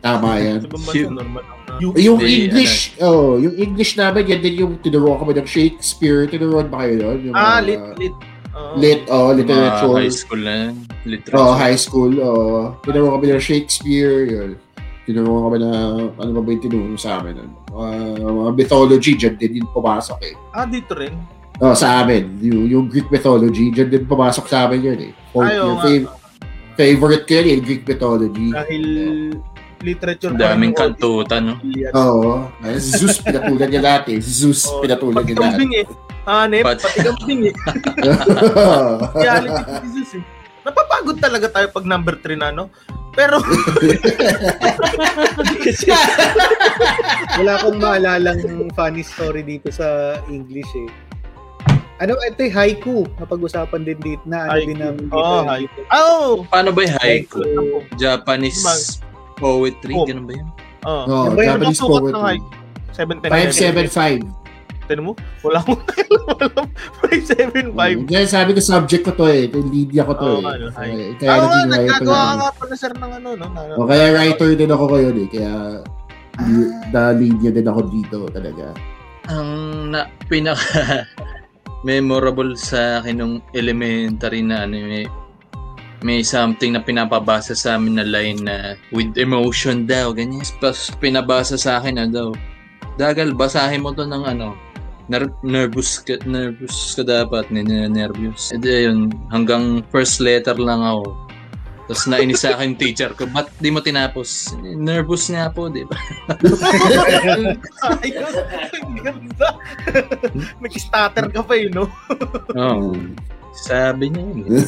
tama yan. Sa ibang bansa, Yung- normal lang na. You, Yung Hindi, English, oh, yung English namin, yan din yung tinuruan kami ng Shakespeare. Tinuruan ba kayo doon? Yung ah, mga- lit, lit. Oo. Lit, oh, Mga literature. high school na yan, literature. Oh, high school. Oh, tinuruan kami ng Shakespeare. Yun. Tinuruan kami na, ano ba ba yung tinuro sa amin? nun? Ah, mga mythology, dyan din yung pumasok eh. Ah, dito rin. Oh, sa amin, yung, yung Greek mythology, dyan din pumasok sa amin yun eh. For, Ayaw your nga. fav- favorite ko yun, yung Greek mythology. Dahil literature pa rin daming yung kantutan, no? Oo. Oh, Zeus, pinatulan niya lahat eh. Zeus, Oh, pinatulan Pati niya lahat. kambing eh. Hanep, Pat- pati kambing eh. *laughs* Reality ko si Jesus eh. Napapagod talaga tayo pag number 3 na, no? Pero, *laughs* Kasi wala akong maalalang funny story dito sa English eh. Ano, ito yung haiku. Napag-usapan din dito na ano Haiku. din namin dito. Oh, haiku. oh! Paano ba yung haiku? Haiku. Japanese poetry, Oh. ganun ba yun? Oh. Oh, yung Japanese ng poetry. haiku. 710. 575. Tinan mo? Wala akong alam. 575. Kaya sabi ko subject ko to eh. Ito yung Lydia ko to Oo, eh. ano, Kaya, hi. kaya nga, naging writer nagkagawa ka nga pala sir ng ano, no? Na, O kaya writer din ako ngayon eh. Kaya na Lydia din ako dito talaga. Ang na, pinaka *laughs* memorable sa akin nung elementary na ano may, may something na pinapabasa sa amin na line na with emotion daw ganyan tapos pinabasa sa akin na daw dagal basahin mo to ng ano ner- nervous ka, nervous ka dapat nervous edi ayun hanggang first letter lang ako tapos nainis sa akin teacher ko ba't di mo tinapos nervous nga po di ba ang *laughs* ganda. Nag-stutter ka pa eh, no? *laughs* Oo. sabi niya yun *laughs*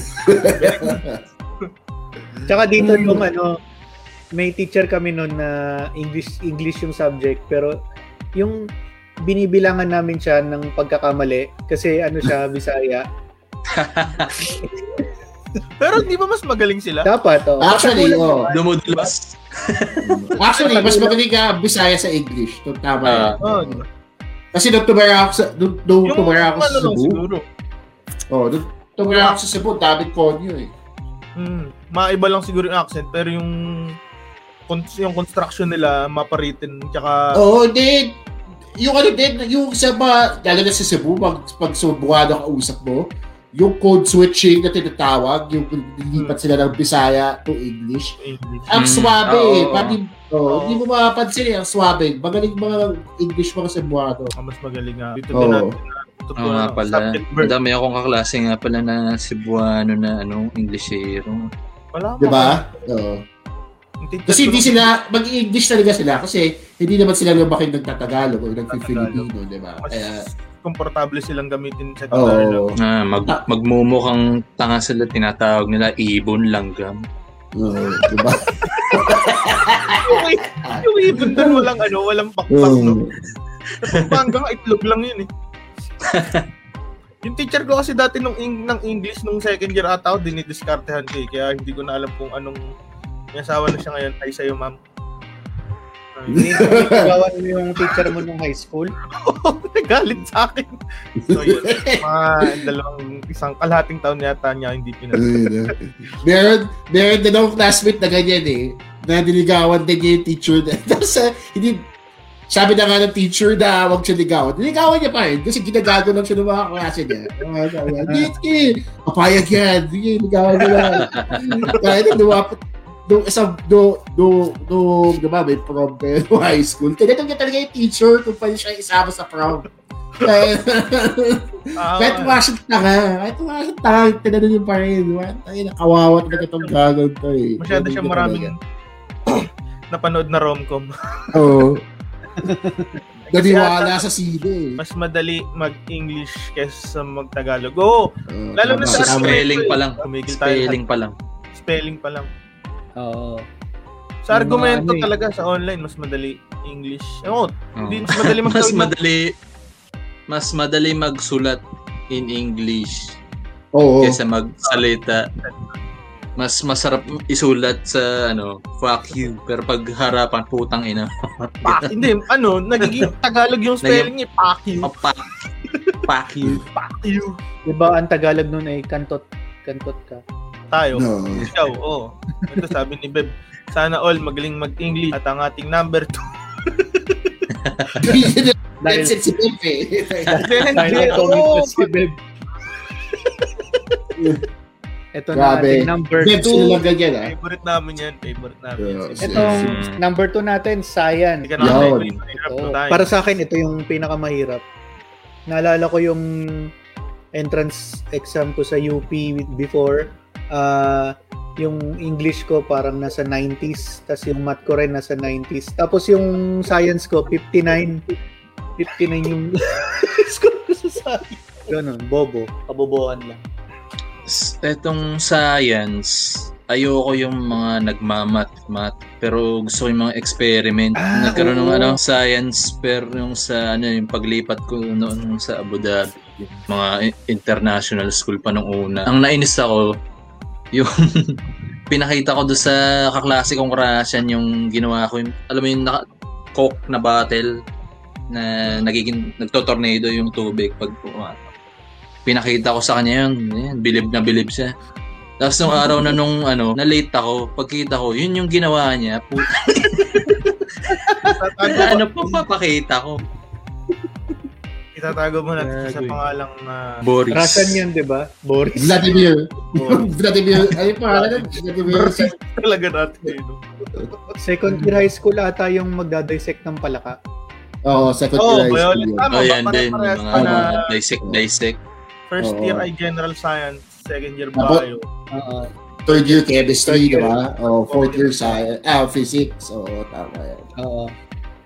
Tsaka dito nung ano, may teacher kami noon na English English yung subject pero yung binibilangan namin siya ng pagkakamali kasi ano siya *laughs* Bisaya. Pero di ba mas magaling sila? Dapat oh. Actually, oh. Dumudulas. *laughs* Actually, mas magaling ka Bisaya sa English. Ito tama. Ah. Oh, Kasi nung tumara ako sa, nung, nung yung tumara ako sa ano Cebu, siguro. oh, nung, Tumira ako sa Cebu, David Conyo eh. Hmm, maiba lang siguro yung accent, pero yung yung construction nila maparitin tsaka Oo, hindi. Yung ano din, yung sa mga, lalo na sa Cebu, pag, pag Cebuano ka usap mo, yung code switching na tinatawag, yung lilipat sila ng Bisaya to English, English. ang Mm, swabe oo. eh. Pati, oh, Oo. hindi mo mapapansin eh, ang swabe. Magaling mga English mga Cebuano. Ah, mas magaling nga. Dito Oo. din natin na Oo tutunan nga ng pala. Madami akong kaklase nga pala na Cebuano na ano, Englishero. Wala Di pa. ba? Oo. Teacher Kasi hindi sila, mag-English talaga sila kasi hindi naman sila lumaking nagtatagalog o nagpi-Filipino, di ba? mas Kaya, komportable silang gamitin sa oo. Tagalog. Ah, mag, magmumukhang tanga sila, tinatawag nila ibon langgam. Oo, di ba? *laughs* yung, yung ibon doon walang ano, walang pakpak, no? Oo. Hanggang itlog lang yun eh. *laughs* yung teacher ko kasi dati nung ing- ng English nung second year ata ako, dinidiskartehan ko eh. Kaya hindi ko na alam kung anong may asawa na siya ngayon. Ay sa'yo, ma'am. *laughs* Hindi nagawan mo yung teacher mo nung high school. *laughs* Nagalit sa akin. So yun, mga dalawang isang kalahating taon yata niya hindi pinag meron, meron din akong classmate na ganyan eh. Na diligawan din niya yung teacher. na- *laughs* Tapos, ah, hindi, sabi na nga ng teacher na huwag siya ligawan. Niligawan niya pa rin kasi ginagago lang siya ng mga klase niya. Sige, sige, papayag yan. Sige, ligawan niya lang. Kaya na lumapit, nung isang, no, no, no, diba, may prom kayo no high school. Tinanong niya talaga yung teacher kung pwede siya isama sa prom. Kaya, *laughs* Ah, kahit mukha siyang tanga, kahit mukha siyang tanga, tinanong niyo pa rin. Diba? Tayo, nakawawa talaga itong gagawin to eh. masyado siya ka maraming talaga. *coughs* napanood na romcom. *laughs* Oo. *laughs* Naniwala sa sine eh. Mas madali mag-English kaysa mag-Tagalog. Oo, Oo, lalo na sa. Spelling pa lang. Spelling pa lang. Spelling pa lang. Oo. Sa Yung mga argumento ano eh. talaga sa online, mas madali English. Oo, Oo. hindi mas madali *laughs* mas magtawid ng- madali mas madali magsulat in English Oo. kaysa magsalita. Mas masarap isulat sa ano, fuck you. Pero pag harapan, putang ina. Pak, hindi, ano, nagiging Tagalog yung spelling niya. Pak you. Papak. Fuck you. Pak you. Diba ang Tagalog nun ay kantot, kantot ka. Tayo. No. Ikaw, oo. Ito sabi ni Beb, sana all magaling mag-English at ang ating number 2. *laughs* Dahil, si Pepe. dahil nag-comment Oo, na si Beb. Ito na Grabe. ating number Bebs 2. sila lang ganyan ah. favorite namin yan. Favorite namin. Yeah. Itong Mm. number 2 natin, science. Hindi ka na Yun. favorite. Mahirap Ito, na tayo. para sa akin, ito yung pinakamahirap. Naalala ko yung entrance exam ko sa UP before. Ah, yung English ko parang nasa 90s, tapos yung math ko rin nasa 90s. Tapos yung science ko 59. 59 yung *laughs* score ko sa science. Ganun, bobo. Kabobohan lang. S- Etong science, ayoko yung mga nagmamat-mat. Pero gusto ko yung mga experiment. Ah, Nagkaroon ng ano, science fair yung sa ano, yung paglipat ko noon sa Abu Dhabi. Yung mga international school pa nung una. Ang nainis ako, yung *laughs* pinakita ko doon sa kaklase kong Russian yung ginawa ko. Yung, alam mo yung naka, coke na bottle na nagiging nagtotornado yung tubig pag pumatak pinakita ko sa kanya yun. Ayan, bilib na bilib siya. Tapos nung araw na nung ano, na late ako, pagkita ko, yun yung ginawa niya. Puta, *laughs* ano pa papakita ko? Itatago mo natin sa pangalang na Boris. Russian yun, di ba? Boris. Vladimir. Boris. *laughs* Vladimir. Yung pangalan nun? Vladimir. talaga natin. Second year high school ata yung magdadissect ng palaka. Oo, second Oo, year high Violet. school yun. Tama, Oh, yan din. Mga na dissect, dissect. first year ay general science, second year bio. Oo. Third year chemistry, di ba? Oh, fourth year science. Ah, physics. Oo, tama yan. Oo.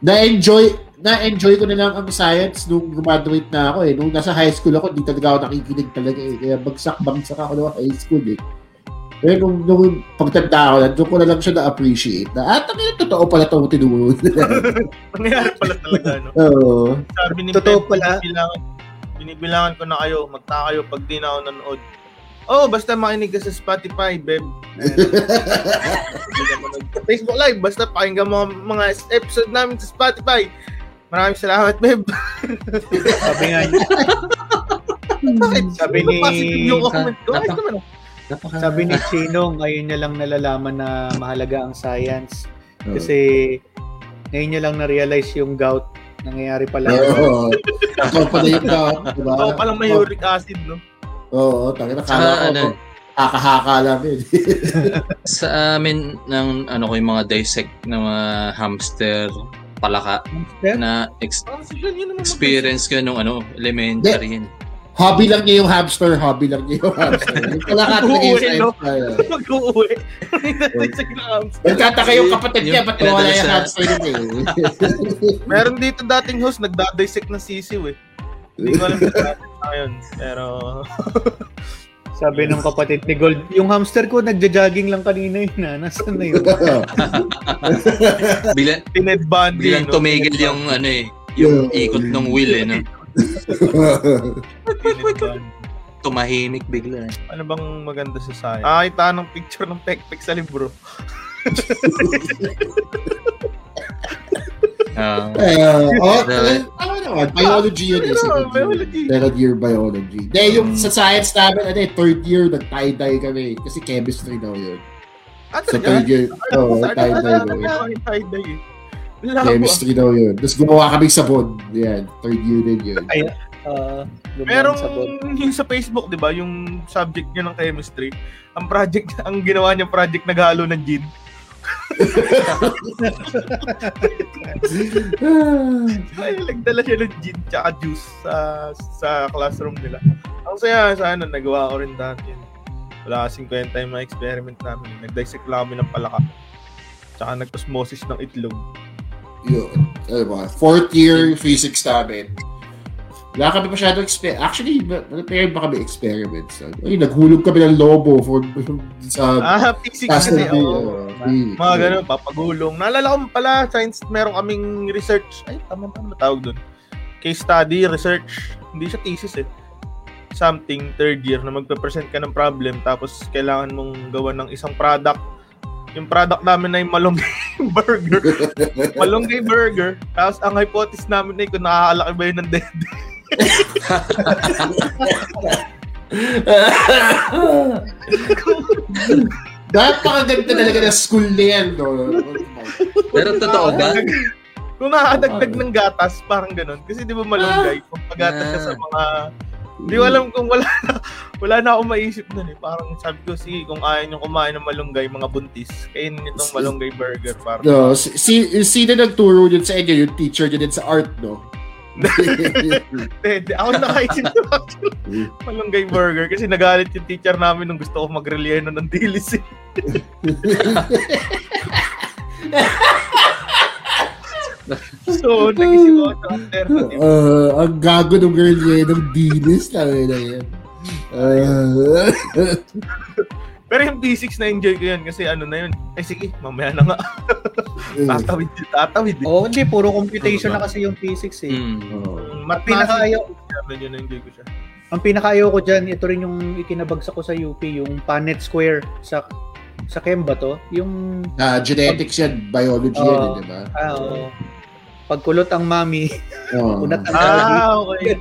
Na-enjoy, na-enjoy ko na lang ang science nung graduate na ako eh. Nung nasa high school ako, di talaga ako nakikinig talaga eh. Kaya bagsak-bagsak ako nung high school eh. Pero nung, nung pagtanda ko na, doon ko na lang siya na-appreciate na, ah, tangin, totoo pala itong tinuro. *laughs* Nangyayari pala talaga, no? *laughs* Oo. Sabi ni Totoo Pep, pala. Binibilangan, binibilangan ko na kayo, magtaka kayo pag di na ako nanood. Oh, basta makinig ka sa Spotify, Beb. *laughs* Facebook Live, basta pakinggan mo mga episode namin sa Spotify. Maraming salamat, Beb. Sabi nga niya, Bakit? Sabi ni- yung comment ko. Naman. Napaka... Sabi ni Chino, ngayon niya lang nalalaman na mahalaga ang science. Kasi ngayon niya lang na-realize yung gout nangyayari pala. Oo. Ikaw pala yung gout, diba? Oo, palang may uric acid, no? Oo, tangin na kala ko. ano, Haka-haka lang yun. *laughs* sa amin, ng, ano ko, yung mga dissect ng mga hamster, palaka, Hamster? na ex- naman. experience ko nung ano, elementary yun. hobby lang niya yung hamster, hobby lang niya yung hamster. *laughs* Yung pala ka talaga yung Uuwi, no? *laughs* Mag-uwi. Sa. *laughs* Nagtataka yung kapatid niya, ba't wala yung sa- hamster yun eh. Meron dito dating host, nagdadissect ng sisiw eh. Hindi ko alam na yun. Pero, Sabi ng kapatid ni Gold, yung hamster ko nagja-jogging lang kanina yun na. Nasaan na yun? Bila, Tined Bundy. bilang no? tumigil yung ano eh, yung Yeah. ikot ng wheel eh, no? *laughs* Tumahimik bigla eh. Ano bang maganda sa science? Nakakita ng picture ng pekpek sa libro. *laughs* Ah, Uh, oh, Right. tama naman. Biology yun eh. Ano, Second year. biology. Second year biology. Then yung sa science namin, ano eh, third year, nag-tie-dye kami. Kasi chemistry daw yun. Ah, Sa third year, Ano, tie-dye ano, daw yun. ano, tie-dye. Chemistry daw yun. Tapos gumawa kami sabon. Yan, third year din yun. Ay, uh, Merong sabon. yung sa Facebook, 'di ba, yung subject niya ng chemistry, ang project ang ginawa niya project naghalo ng gin. Ay, nagdala siya ng gin tsaka juice sa sa classroom nila. Ang saya sana nagawa ko rin dati. Wala kasing kwenta yung mga experiment namin. Nag-dissect lang kami ng palaka. Tsaka nag-osmosis ng itlog. yun. Ano ba? Fourth year physics namin. Wala kami masyadong exper Actually, meron ba kami experiments? Ay, naghulog kami ng lobo for, *laughs* sa Ah, physics kasi. ng oo. uh, Mga ganun, papagulong. Naalala ko pala, science, meron kaming research. Ay, tama-tama tawag doon. Case study, research. Hindi siya thesis eh. Something, third year, na magpe-present ka ng problem, tapos kailangan mong gawa ng isang product. Yung product namin ay malunggay *laughs* burger. *laughs* malunggay burger. Tapos ang hypothesis namin ay kung nakakalaki ba yun ng dede. Napakaganda talaga ng school na yan, no? Pero totoo ba? Kung nakakadagdag ng gatas, parang ganun. Kasi di ba malunggay, kung pagatas ka sa mga... Di ko alam kung wala na, wala na akong maisip nun eh. Parang sabi ko, sige, kung ayaw nyo kumain ng malunggay, mga buntis, kainin itong malunggay burger. Parang, No, si, si, sino nagturo din sa inyo? Yung teacher din sa art, no? Hindi, ako ng actually, malunggay burger kasi nagalit yung teacher namin nung gusto ko mag-relleno ng dilis *laughs* eh. so, nag-isip ako sa alternative. uh, ang gago ng girl niya ng dilis na na. Uh, *laughs* Pero yung physics na enjoy ko yun kasi ano na yun. Ay sige, mamaya na nga. tatawid din, tatawid din. Oo, hindi. Puro computation na kasi yung physics eh. Hmm. oh. Mathematics. Pinakaayaw, Medyo na-enjoy ko siya. ang pinakaayaw ko dyan, ito rin yung ikinabagsak ko sa UP, yung Punnett Square sa sa Chem ba to? Yung, Ah, genetics yan, biology yan, Oo. eh, di ba? ah, oo. pagkulot ang mami, Oo. unat ang daddy. Ah, okay.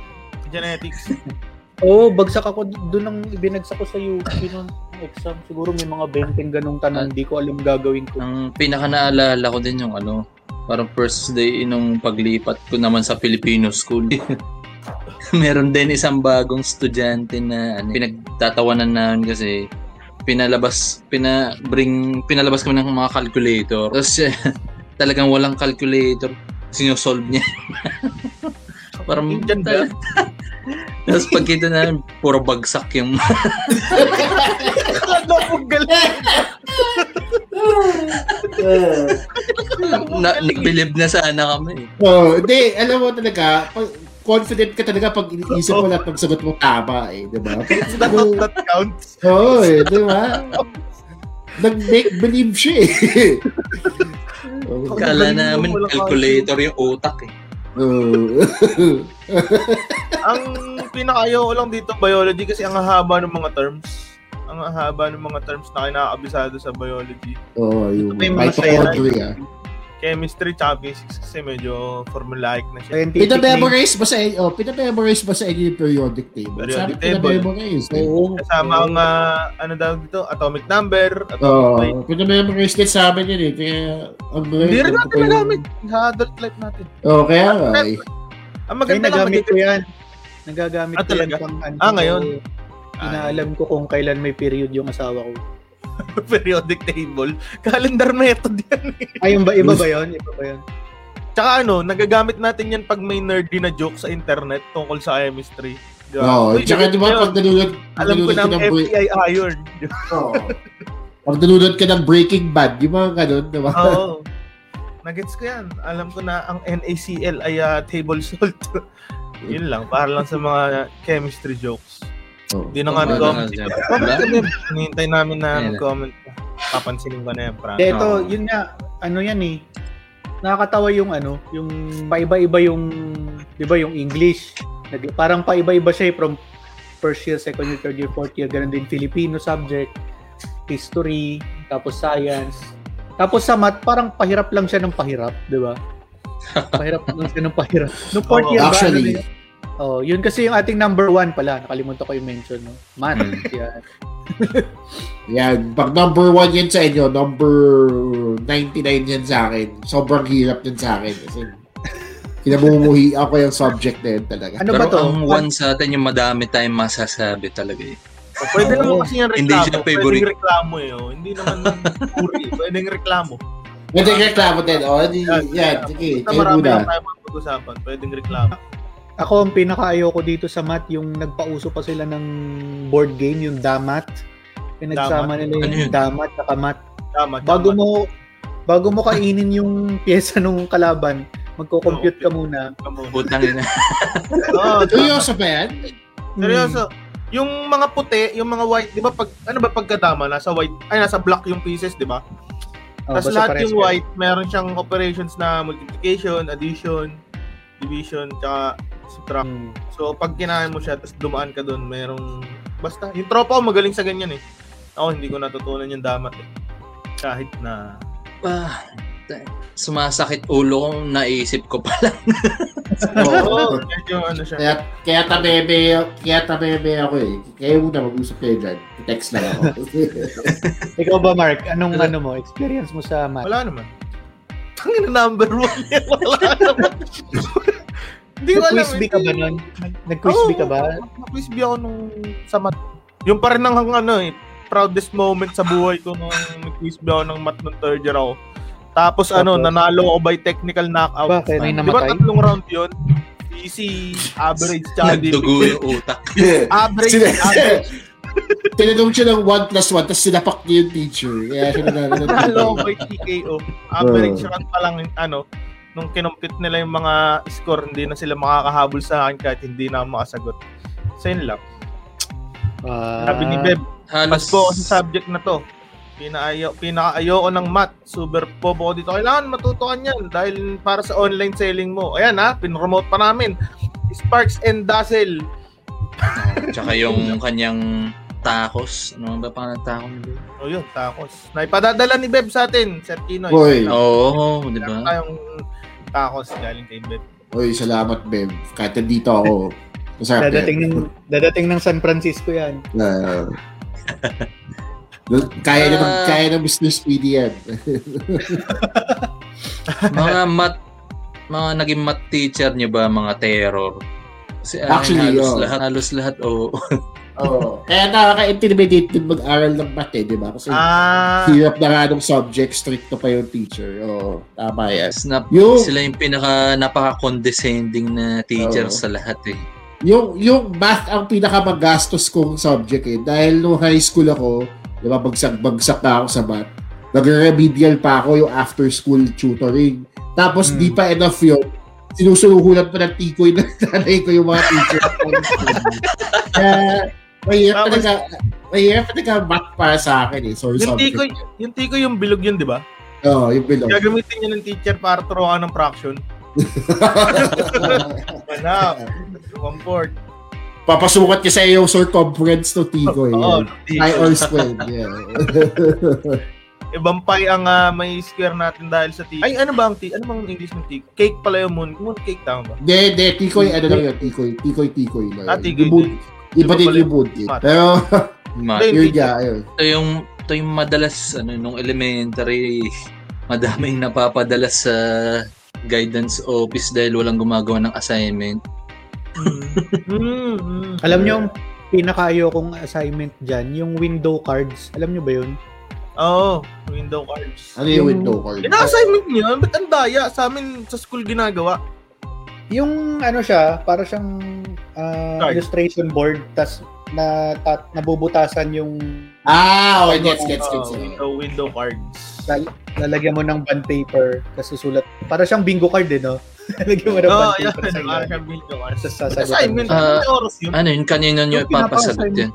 Genetics. *laughs* Oo, bagsak ako doon ang binagsak ko sa UP nung exam. Siguro may mga 20 ganong tanong, di ko alam gagawin ko. Ang pinaka naalala ko din yung ano, parang first day nung paglipat ko naman sa Filipino school. *laughs* Meron din isang bagong estudyante na ano, pinagtatawanan namin kasi pinalabas, pina, bring, pinalabas kami ng mga calculator. Tapos *laughs* talagang walang calculator. Sinosolve niya. *laughs* parang Indian ba? Tapos pagkita namin, puro bagsak yung Ano kong galing? na, nag-believe na sana kami. Oh, hindi, alam mo talaga, pag- confident ka talaga pag iniisip mo lahat ng sagot mo tama eh, di ba? That, that counts. Oo, eh, di ba? Nag-make believe siya eh. Oo. Kala namin calculator yung utak eh. Oo. Ang pinakayaw ko lang dito biology kasi ang haba ng mga terms. Ang haba ng mga terms na kinakabisado sa biology. Oo, yung May mga mitochondria. Chemistry tsaka physics kasi medyo formulaic na siya. Pinamemorize ba sa inyo? Oh, pinamemorize ba sa inyo yung periodic table? Periodic Sabi table. pinamemorize. Eh. Oo. Kasama ang, ah, ano daw dito, atomic number, atomic Oo, weight. pinamemorize din sa amin yun eh. Kaya, ang Hindi rin natin nagamit sa adult life natin. Oo, kaya nga eh. Ang maganda lang, nagamit ko magiging- yan. Nagagamit Ah, ko yan ano. Ah, ngayon? Inaalam ko kung kailan may period yung asawa ko. *laughs* periodic table. Calendar method yan. eh. Ay, yung ba, iba ba yun? Iba ba yun? Tsaka ano, nagagamit natin yan pag may nerdy na joke sa internet tungkol sa chemistry. Di ba? Oo, Uy, tsaka di ba yun. pag nalulod, Alam ko ng FBI iron. Oo. pag nalulod ka ng Breaking Bad, yung mga ganun, di ba? Oo. *laughs* Nagets ko yan. Alam ko na ang NaCl ay ah, table salt. *laughs* Yun lang, para lang sa mga chemistry jokes. Hindi na nga nag-comment. Hinihintay namin na mag-comment. Papansinin ko na yan, Frank. Ito, yun nga, ano yan eh. Nakakatawa yung ano, yung paiba-iba yung, di ba, yung English. Parang paiba-iba siya eh, from first year, second year, third year, fourth year, ganun din Filipino subject, history, tapos science. Tapos sa math, parang pahirap lang siya ng pahirap, di ba? *laughs* Pahirap lang siya ng pahirap. No fourth year ba? Actually. Ano yun? Oh, yun kasi yung ating number one pala. Nakalimutan ko yung mention, no? Math. Hmm. *laughs* Yan. Yan, pag number one yan sa inyo, number 99 yan sa akin. Sobrang hirap yan sa akin. Kasi kinamumuhi ako yung subject na yun talaga. Ano Pero ba to? ang one sa atin, yung madami tayong masasabi talaga eh. O, Pwede naman kasi yung reklamo. Hindi siya favorite. Pwedeng reklamo eh. oh. Hindi naman puri. *laughs* Pwedeng reklamo. Pwede reklamo din. O, di, yan, sige, kayo marami lang muna. tayo mapag-usapan. Pwedeng reklamo. Ako, ang pinaka-ayoko dito sa math, yung nagpauso pa sila ng board game, yung Damat. Pinagsama Damat? nila Ano yung yun? Damat at Mat. Tama. Bago tama. mo bago mo kainin yung *laughs* pyesa nung kalaban, magko-compute ka muna. Putang ina. *laughs* Oo, *laughs* tama. Seryoso ba yan? Seryoso. Yung mga puti, yung mga white, di ba pag, ano ba pagkadama, nasa white, ay nasa black yung pieces, di ba? Oh, Tapos lahat yung white, meron siyang operations na multiplication, addition, division, tsaka subtract. Hmm. So, pag kinain mo siya, tapos dumaan ka doon, merong, basta, yung tropa ko magaling sa ganyan eh. Ako, hindi ko natutunan yung damat eh. Kahit na, Ah, sumasakit ulo ko, naisip ko pa lang. *laughs* oo, medyo ano siya. Kaya, kaya tabebe, kaya tabebe ako eh. Kaya muna mag-usap kayo dyan. Text lang ako. *laughs* Ikaw ba, Mark? Anong ano mo, experience mo sa math? Wala naman. Tangin na number one yan. *laughs* Wala naman. Hindi ko alam. Nag-quiz ka ba nun? Nag- Nag-quiz bee ka ba? Nag-quiz ako nung sa mat. Yung pa rin ang ano eh, proudest moment sa buhay ko nung nag-quiz ako ng mat nung third year ako. Tapos ano, nanalo ako by technical knockout. Bakit? May Di ba namatay? tatlong round yun? Easy, average, *laughs* tsaka Nagdugo yung utak. *laughs* Average, average. *laughs* Tinanong siya ng 1 plus 1, tapos sinapak niya yung teacher. Kaya siya nanalo ng Nanalo ako TKO. by TKO. Average Oh. round pa lang, ano, nung kinumpit nila yung mga score, hindi na sila makakahabol sa akin kahit hindi na makasagot. So yun lang. Ah, Sabi ni Beb, Halos, Pasko ako sa subject na to. Pinaayo, pinakaayo ko ng math. Super pobo ko dito. Kailangan matutukan yan dahil para sa online selling mo. Ayan ha, pinromote pa namin. Sparks and Dazzle. tsaka yung kanyang tacos. Ano ba pang tacos nila? O yun, tacos. Naipadadala ni Beb sa atin, Sir Kinoy. Oo, di Meron ba? tayong tacos galing kay Beb. Uy, salamat, Bev. Kahit nandito ako. Masarap dadating yan. ng dadating ng San Francisco 'yan. Ah. kaya na Ah. kaya na Mr. Speedy yan. *laughs* mga mat, mga naging mat teacher niyo ba, mga terror? Kasi ah, Actually, halos oo. lahat, halos lahat, oo. *laughs* Oo. Kaya nakaka-intimidate din mag-aral ng math eh, di ba? Kasi Ah, hirap na nga ng subject, stricto pa yung teacher. Oo, tama yan. Na, Yung, sila yung pinaka napaka-condescending na teacher Oo. sa lahat eh. yung, yung math ang pinakamagastos kong subject eh. Dahil nung high school ako, di ba, bagsak-bagsak na ako sa math. Nag-remedial pa ako yung after-school tutoring. Tapos, Hmm. di pa enough yun. Sinusunuhulan pa ng tikoy ng *laughs* nanay ko yung mga teacher. *laughs* Kaya, mahirap Tapos- talaga, mahirap talaga math para sa akin eh. Sorry, yung tiko, yung tiko yung bilog yun, di ba? Oo, yung bilog. Gagamitin niya ng teacher para turuan ng fraction. *laughs* Wala. One fourth. Papasukat niya sa iyo yung circumference ng tikoy. *laughs* Oo. Yeah. *laughs* Pi or squared. Yeah. Ibang pie ang ah, may square natin dahil sa tikoy. Ay, ano ba ang tikoy? Ano bang English ng tikoy? Cake pala yung moon. Moon cake tama ba? De, de, tikoy, ano lang yun, tikoy, tikoy, tikoy. Ah, tikoy Yung. Iba din yung mood cake. Mat. Pero, yun nga, ayun. ito yung ito yung madalas ano nung elementary madaming napapadala sa guidance office dahil walang gumagawa ng assignment. Mm, mm. *laughs* Alam nyo, yung pinaka-ayokong assignment dyan, yung window cards. Alam nyo ba yun? Oo, window cards. Ano yung window card? Ina-assignment niyo yun? Ba't ang daya? Sa amin, sa school ginagawa. Yung ano siya, para siyang Card. illustration board, tas na ta- nabubutasan yung Ah, okay, gets, gets, gets. window, window cards. lal- lalagyan mo ng bond paper, tas susulat. Para siyang bingo card eh, no? *laughs* lalagyan mo ng Oo, bond oh, yan. paper ilalim. siyang window cards. Tas sasagutan Assignment, may oras yun. Ano yun, kanino nyo Yung ipapasagot yan?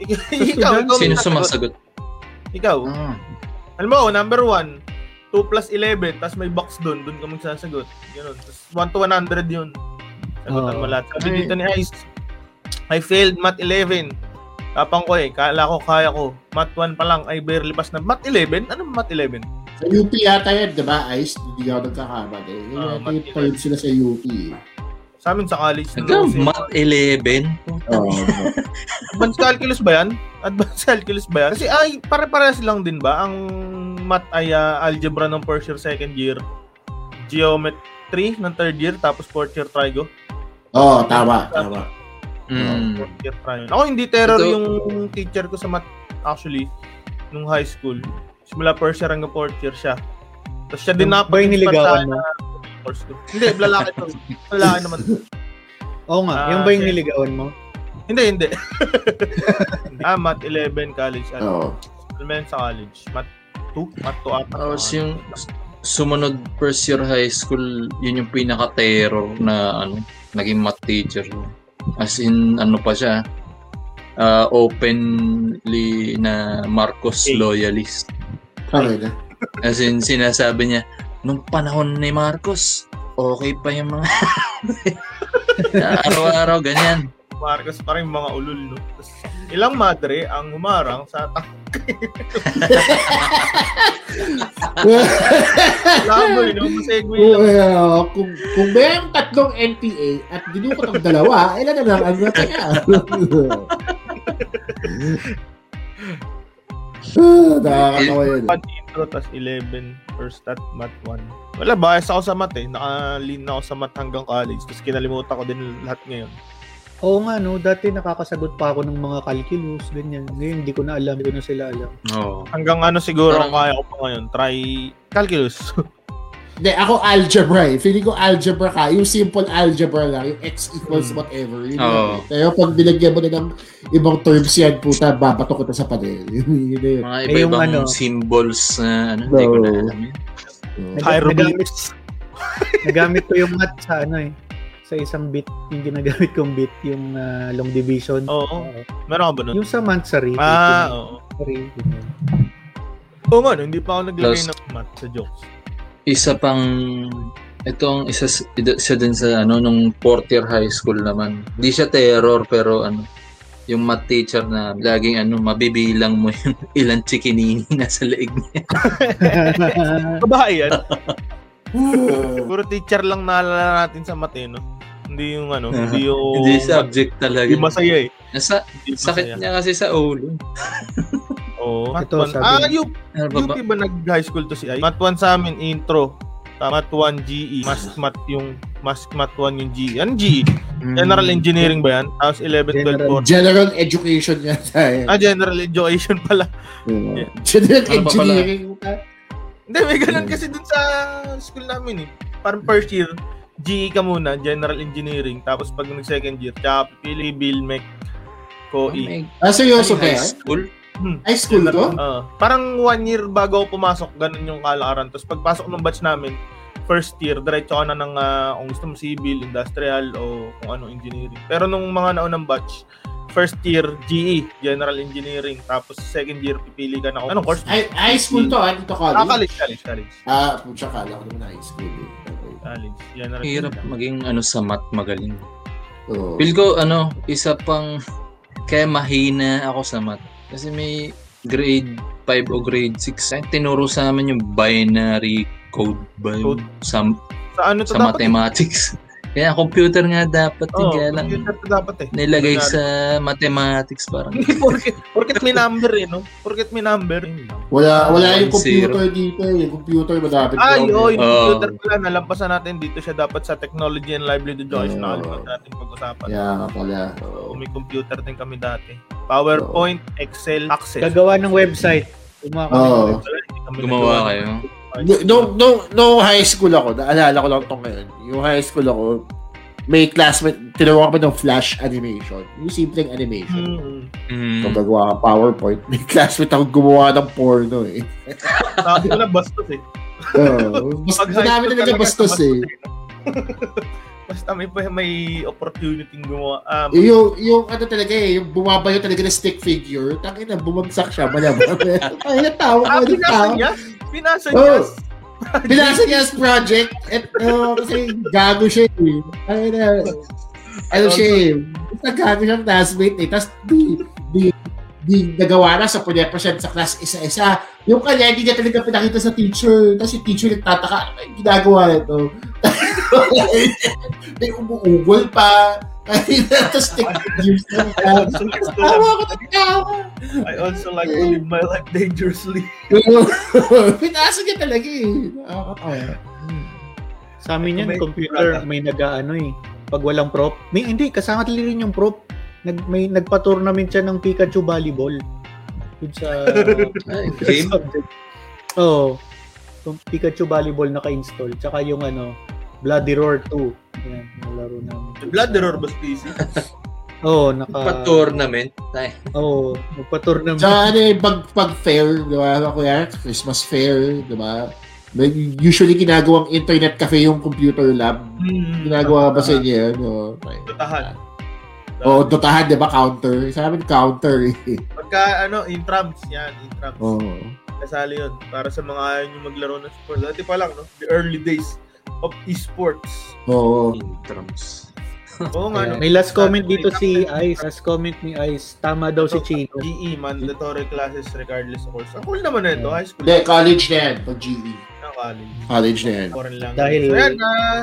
*laughs* ikaw, ikaw. Sino sumasagot? Ikaw. Ah, Alam mo, number one, 2 plus 11, tapos may box doon, doon ka magsasagot. Ganun. Tapos 1 to 100 yun. Sagutan Oo. mo lahat. Sabi Ay. dito ni Ice, I failed Math 11. Tapang ko eh, kala ko kaya ko. Math 1 pa lang, ay barely pass na. Math 11? Ano Math 11? Sa UP yata yan, di ba, Ice? Hindi ako nagkakamali. Yun Ah, yata yung third sila sa UP. eh. Sa amin sa college. hanggang math 11. Oo. Advanced calculus ba yan? Advanced calculus ba yan? Kasi ay, pare-parehas lang din ba? Ang math ay ah, algebra ng first year, second year. Geometry ng third year, tapos fourth year trigo. Oo, tama, tama. Mm. Fourth year trigo. Ako hindi terror Ito- yung teacher ko sa math actually nung high school. Simula first year hanggang fourth year siya. Tapos siya din yung niligawan mo? Course ko. Hindi, lalaki to. Lalaki naman. Oo nga, Ah, yung ba yung siya. niligawan mo? Hindi, hindi. *laughs* ah, math 11 college. Ano? Oo. Ano sa college? Math 2? Math 2 ata. Tapos yung sumunod first year high school, yun yung pinaka-terror na ano, naging math teacher. As in, ano pa siya, ah, openly na Marcos Okay. loyalist. Okay na. As in, sinasabi niya, nung panahon ni Marcos, okay pa yung mga... *laughs* Araw-araw, ganyan. Marcos pa rin mga ulul, no? Tapos, ilang madre ang humarang sa tak... Laboy, *laughs* no? Masegue lang. Well, kung, kung mayroong tatlong NPA at dinukot ang dalawa, ilan na lang ang *laughs* nataya? Ah, Nakakatawa yun. One intro, tas 11 first stat, math 1. Wala, bias ako sa math eh. Naka-lean na ako sa math hanggang college. Tapos kinalimutan ko din lahat ngayon. Oo nga, no. Dati nakakasagot pa ako ng mga calculus, ganyan. Ngayon, hindi ko na alam. Hindi ko na sila alam. Oo. Hanggang ano siguro Parang- ang kaya ko pa ngayon. Try calculus. *laughs* Hindi, ako algebra eh. Feeling ko algebra ka. Yung simple algebra lang. Yung x equals Hmm. whatever. Yun eh. Pero pag binagyan mo na ng ibang terms yan, puta, babato ko na sa panel. *laughs* Yun, yun, yun. Mga Eh, yung iba-ibang ano- symbols na ano, hindi ko na alam yun. Nag- Hieroglyphs. *laughs* Nagamit ko yung math sa ano eh. Sa isang bit, yung ginagamit kong bit, yung ah, long division. Oo. Meron ka ba nun? Yung sa Mansari. Ah, oo. Sorry. ganyan. Oo nga, no, hindi pa ako naglagay Plus- ng math sa jokes. Isa pang itong isa isa din sa ano nung fourth year high school naman. Hindi siya terror pero ano yung math teacher na laging ano mabibilang mo yung *laughs* ilang chikinini nasa leeg niya. *laughs* Babae yan. *laughs* Puro teacher lang naalala natin sa math eh, no? Hindi yung ano, hindi yung... Hindi subject talaga. Hindi masaya eh. Nasa Hindi sakit masaya. niya kasi sa ulo. Oo. Ito, 1. sabi- Ah, UP, Ano ba ba? Ba nag-high school to si Ay? Math 1 sa amin, intro. Math 1 GE. Mas math yung mas math 1 yung GE. Ano GE? Hmm. General Engineering ba yan? Tapos 11, 12, General. 14. General education yan. Ah, General Education pala. Oo. General Ano pala? engineering. Hindi, may ganun kasi dun sa school namin eh. Parang first year, GE ka muna, General Engineering. Tapos pag nag-second year, tsaka pipili, Bill, Mech, Oh COE. my Ah, seryoso ba high yan? school? High school to? Oo. parang one year bago ako pumasok, ganun yung kalakaran. Tapos pagpasok ng batch namin, first year, diretso ka na ng ah, kung gusto mo civil, industrial, o kung ano, engineering. Pero nung mga naunang batch, first year, GE, General Engineering. Tapos second year, pipili ka na kung anong course. High, high school to, ah, dito Ah, college. college, college, college. Ah, pucha, kala ko naman high school. eh. Okay. College. General Hirap Engineering. maging ano sa math magaling. Oo. Feel ko ano, isa pang kaya mahina ako sa math. Kasi may grade 5 o grade 6, eh, tinuro sa amin yung binary code ba Code. sa, Sa ano to sa dapat? mathematics. Kaya computer nga dapat kaya lang computer dapat eh. nilagay Binary. sa mathematics parang Hindi, *laughs* porket, porket may number eh, no? Porket may number. Wala, wala yung One zero. computer dito. eh. Yung computer, madami. Ay, oo, yung Oo. computer pala, nalampasan natin dito siya dapat sa technology and livelihood joys na nakalimutan natin pag-usapan. Nga pala. Oo, may computer din kami dati. PowerPoint, Excel, Access. Gagawa ng website. Gumawa kami gumawa kayo. No, no, no high school ako, naalala ko lang itong ngayon. Yung high school ako, may classmate, tinuro kami ng flash animation. Yung simpleng animation. Hmm. Mm. Kung gagawa ka PowerPoint, may classmate ako gumawa ng porno eh. Sabi ko na bastos eh. Oo. Mas, Pag high school talaga talaga, bastos eh. *laughs* Basta may, may opportunity gumawa. Um, Yung, yung ano talaga eh, yung bumabayo talaga na stick figure, tangin na, bumagsak siya, malamang. *laughs* Ay, natawa ah, ko, binasa natawa. niya? Binasa Oh. niya? As project, at uh, kasi gago siya eh. Ay na, ano siya eh, basta gago siyang classmate eh, tapos di, di, di nagawa na sa 100% sa class isa-isa. Yung kanya, hindi niya talaga pinakita sa teacher. Tapos yung teacher nagtataka, ano ba yung ginagawa nito? *laughs* May umuugol pa. *laughs* Tapos figures na. Tawa ko tawa. I also like to live my life dangerously. *laughs* Pinasa niya talaga eh. Nakakatawa. Sa amin yan, computer, may nag-ano eh. Pag walang prop. May, hindi, kasama rin yung prop. Nag, may nagpa-tournament siya ng Pikachu Volleyball. Yun sa... Ay, game? subject. Oo. Yung Pikachu Volleyball naka-install. Tsaka yung ano, Bloody Roar 2. Yan, nalaro namin. Blood error ba PC? *laughs* Oo, naka... Pa-tournament. Ay, Oo, magpa-tournament. Sa ano eh, pag, pag fair, di ba? Kuya, Christmas fair, di ba? May usually ginagawang internet cafe yung computer lab. Hmm. Ginagawa ba sa inyo yan? O, Dotahan. o dotahan, di ba? Counter. Sa amin, counter eh. Pagka ano, intrams. Yan, intrams. Oo. Kasali yun. Para sa mga ayaw nyo maglaro ng sport. Dati pa lang, no? The early days of esports. Oo. intrams. *laughs* Oo nga, no? May last comment dito si Ice. Last comment ni Ice. Tama daw si Chino. GE, mandatory classes regardless of course. Ang cool naman na ito, high school. Hindi, college na yan. Pag GE. Ang college. College na yan. Dahil- So yan, ah,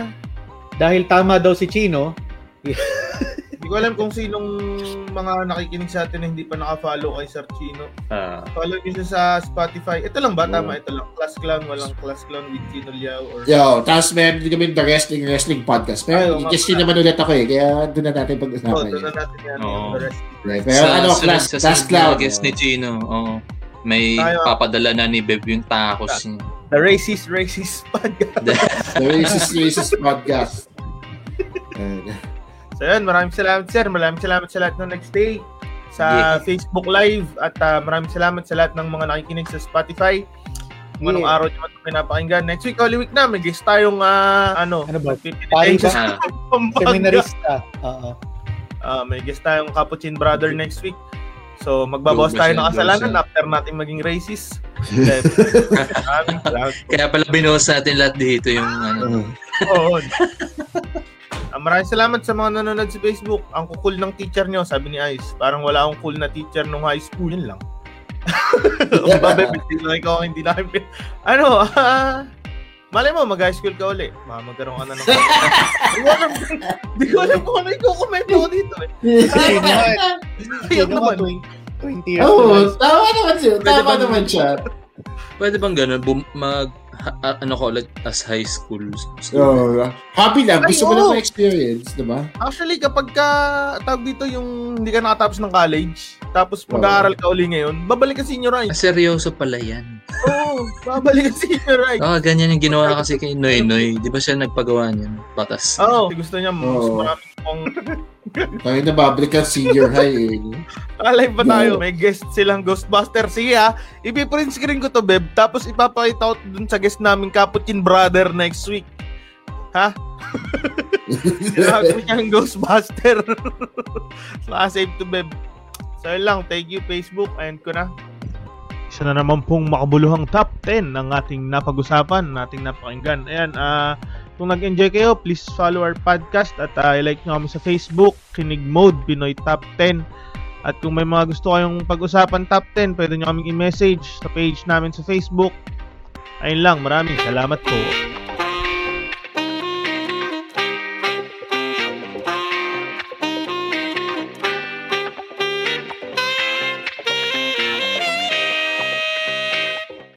Dahil tama daw si Chino, *laughs* hindi ko alam kung sinong mga nakikinig sa atin na hindi pa naka-follow kay Sir Chino. Ah, Follow nyo siya sa Spotify. Ito lang ba? Tama, ito lang. Class Clown, walang Class Clown with Chino Liao or... Yo, tapos meron din kami the wrestling wrestling podcast. Ay, Pero oo nga guest pala. naman ulit ako eh. Kaya doon na natin Oh, pag-usapan doon yun. na natin yan. The rest. Right. Pero ano, sunod- class, sa class cloud. guest ni Gino, oo. May Tayo, papadala na ni Beb yung tacos niya. The Racist Racist *laughs* Podcast. The Racist Racist Podcast. *laughs* Ayan. So yun, maraming salamat sir. Maraming salamat sa lahat ng nag-stay sa Facebook Live at ah, maraming salamat sa lahat ng mga nakikinig sa Spotify. Kung anong Yeah. araw nyo ito pinapakinggan. Next week, Holy Week na, may guest tayong ah, ano, Ano ba? Pari *laughs* seminarista. Oo. Ah, may guest tayong Capuchin Brother next week. So, magbabawas tayo ng kasalanan after natin maging racist. Then, *laughs* kaya pala binuhos natin lahat dito yung ano. Oo. Ah, maraming salamat sa mga nanonood sa Facebook. Ang kukul ng teacher nyo, sabi ni Ice. Parang wala akong cool na teacher nung high school. Yun lang. *laughs* Babe, *laughs* hindi lang ikaw hindi namin pin- Ano, ah... malay mo, mag-high school ka uli. Mga magkaroon ka na ng... *laughs* Hindi ko alam, ko kung ano yung comment ako dito eh. Chino naman. 20 years Oo, tama naman siya. Tama naman siya. Pwede bang ganun? Bum- mag, ha- ah, ano ko ulit as high school student? Oo. Hobby lang. Ay, Gusto mo oo. lang ma-experience, di ba? Actually, kapag ka, tawag dito yung hindi ka nakatapos ng college, tapos Oo. mag-aaral ka uli ngayon, babalik ka senior high. Ah, seryoso pala yan. Oo, babalik ka senior high. Ah, ganyan yung ginawa kasi kay Noy Noy. Di ba siya nagpagawa niyan? Batas. Oo, gusto niya mas Oo. maraming pong Tayo na babalik ka senior high eh. Alive pa tayo? May guest silang Ghostbuster. Sige ha, ipiprint screen ko to, Beb. Tapos ipapakita ko dun sa guest namin, Capuchin Brother, next week. Ha? Kailangan *laughs* ko niyang Ghostbuster. *laughs* Nakasave to, Beb. So yun lang, thank you Facebook and ko na. Isa na naman pong makabuluhang top 10 ng ating napag-usapan, nating napakinggan. Ayan, ah, kung nag-enjoy kayo, please follow our podcast at ah, i-like nyo kami sa Facebook, Kinig Mode, Pinoy Top 10. At kung may mga gusto kayong pag-usapan top 10, pwede nyo kaming i-message sa page namin sa Facebook. Ayun lang, maraming salamat po.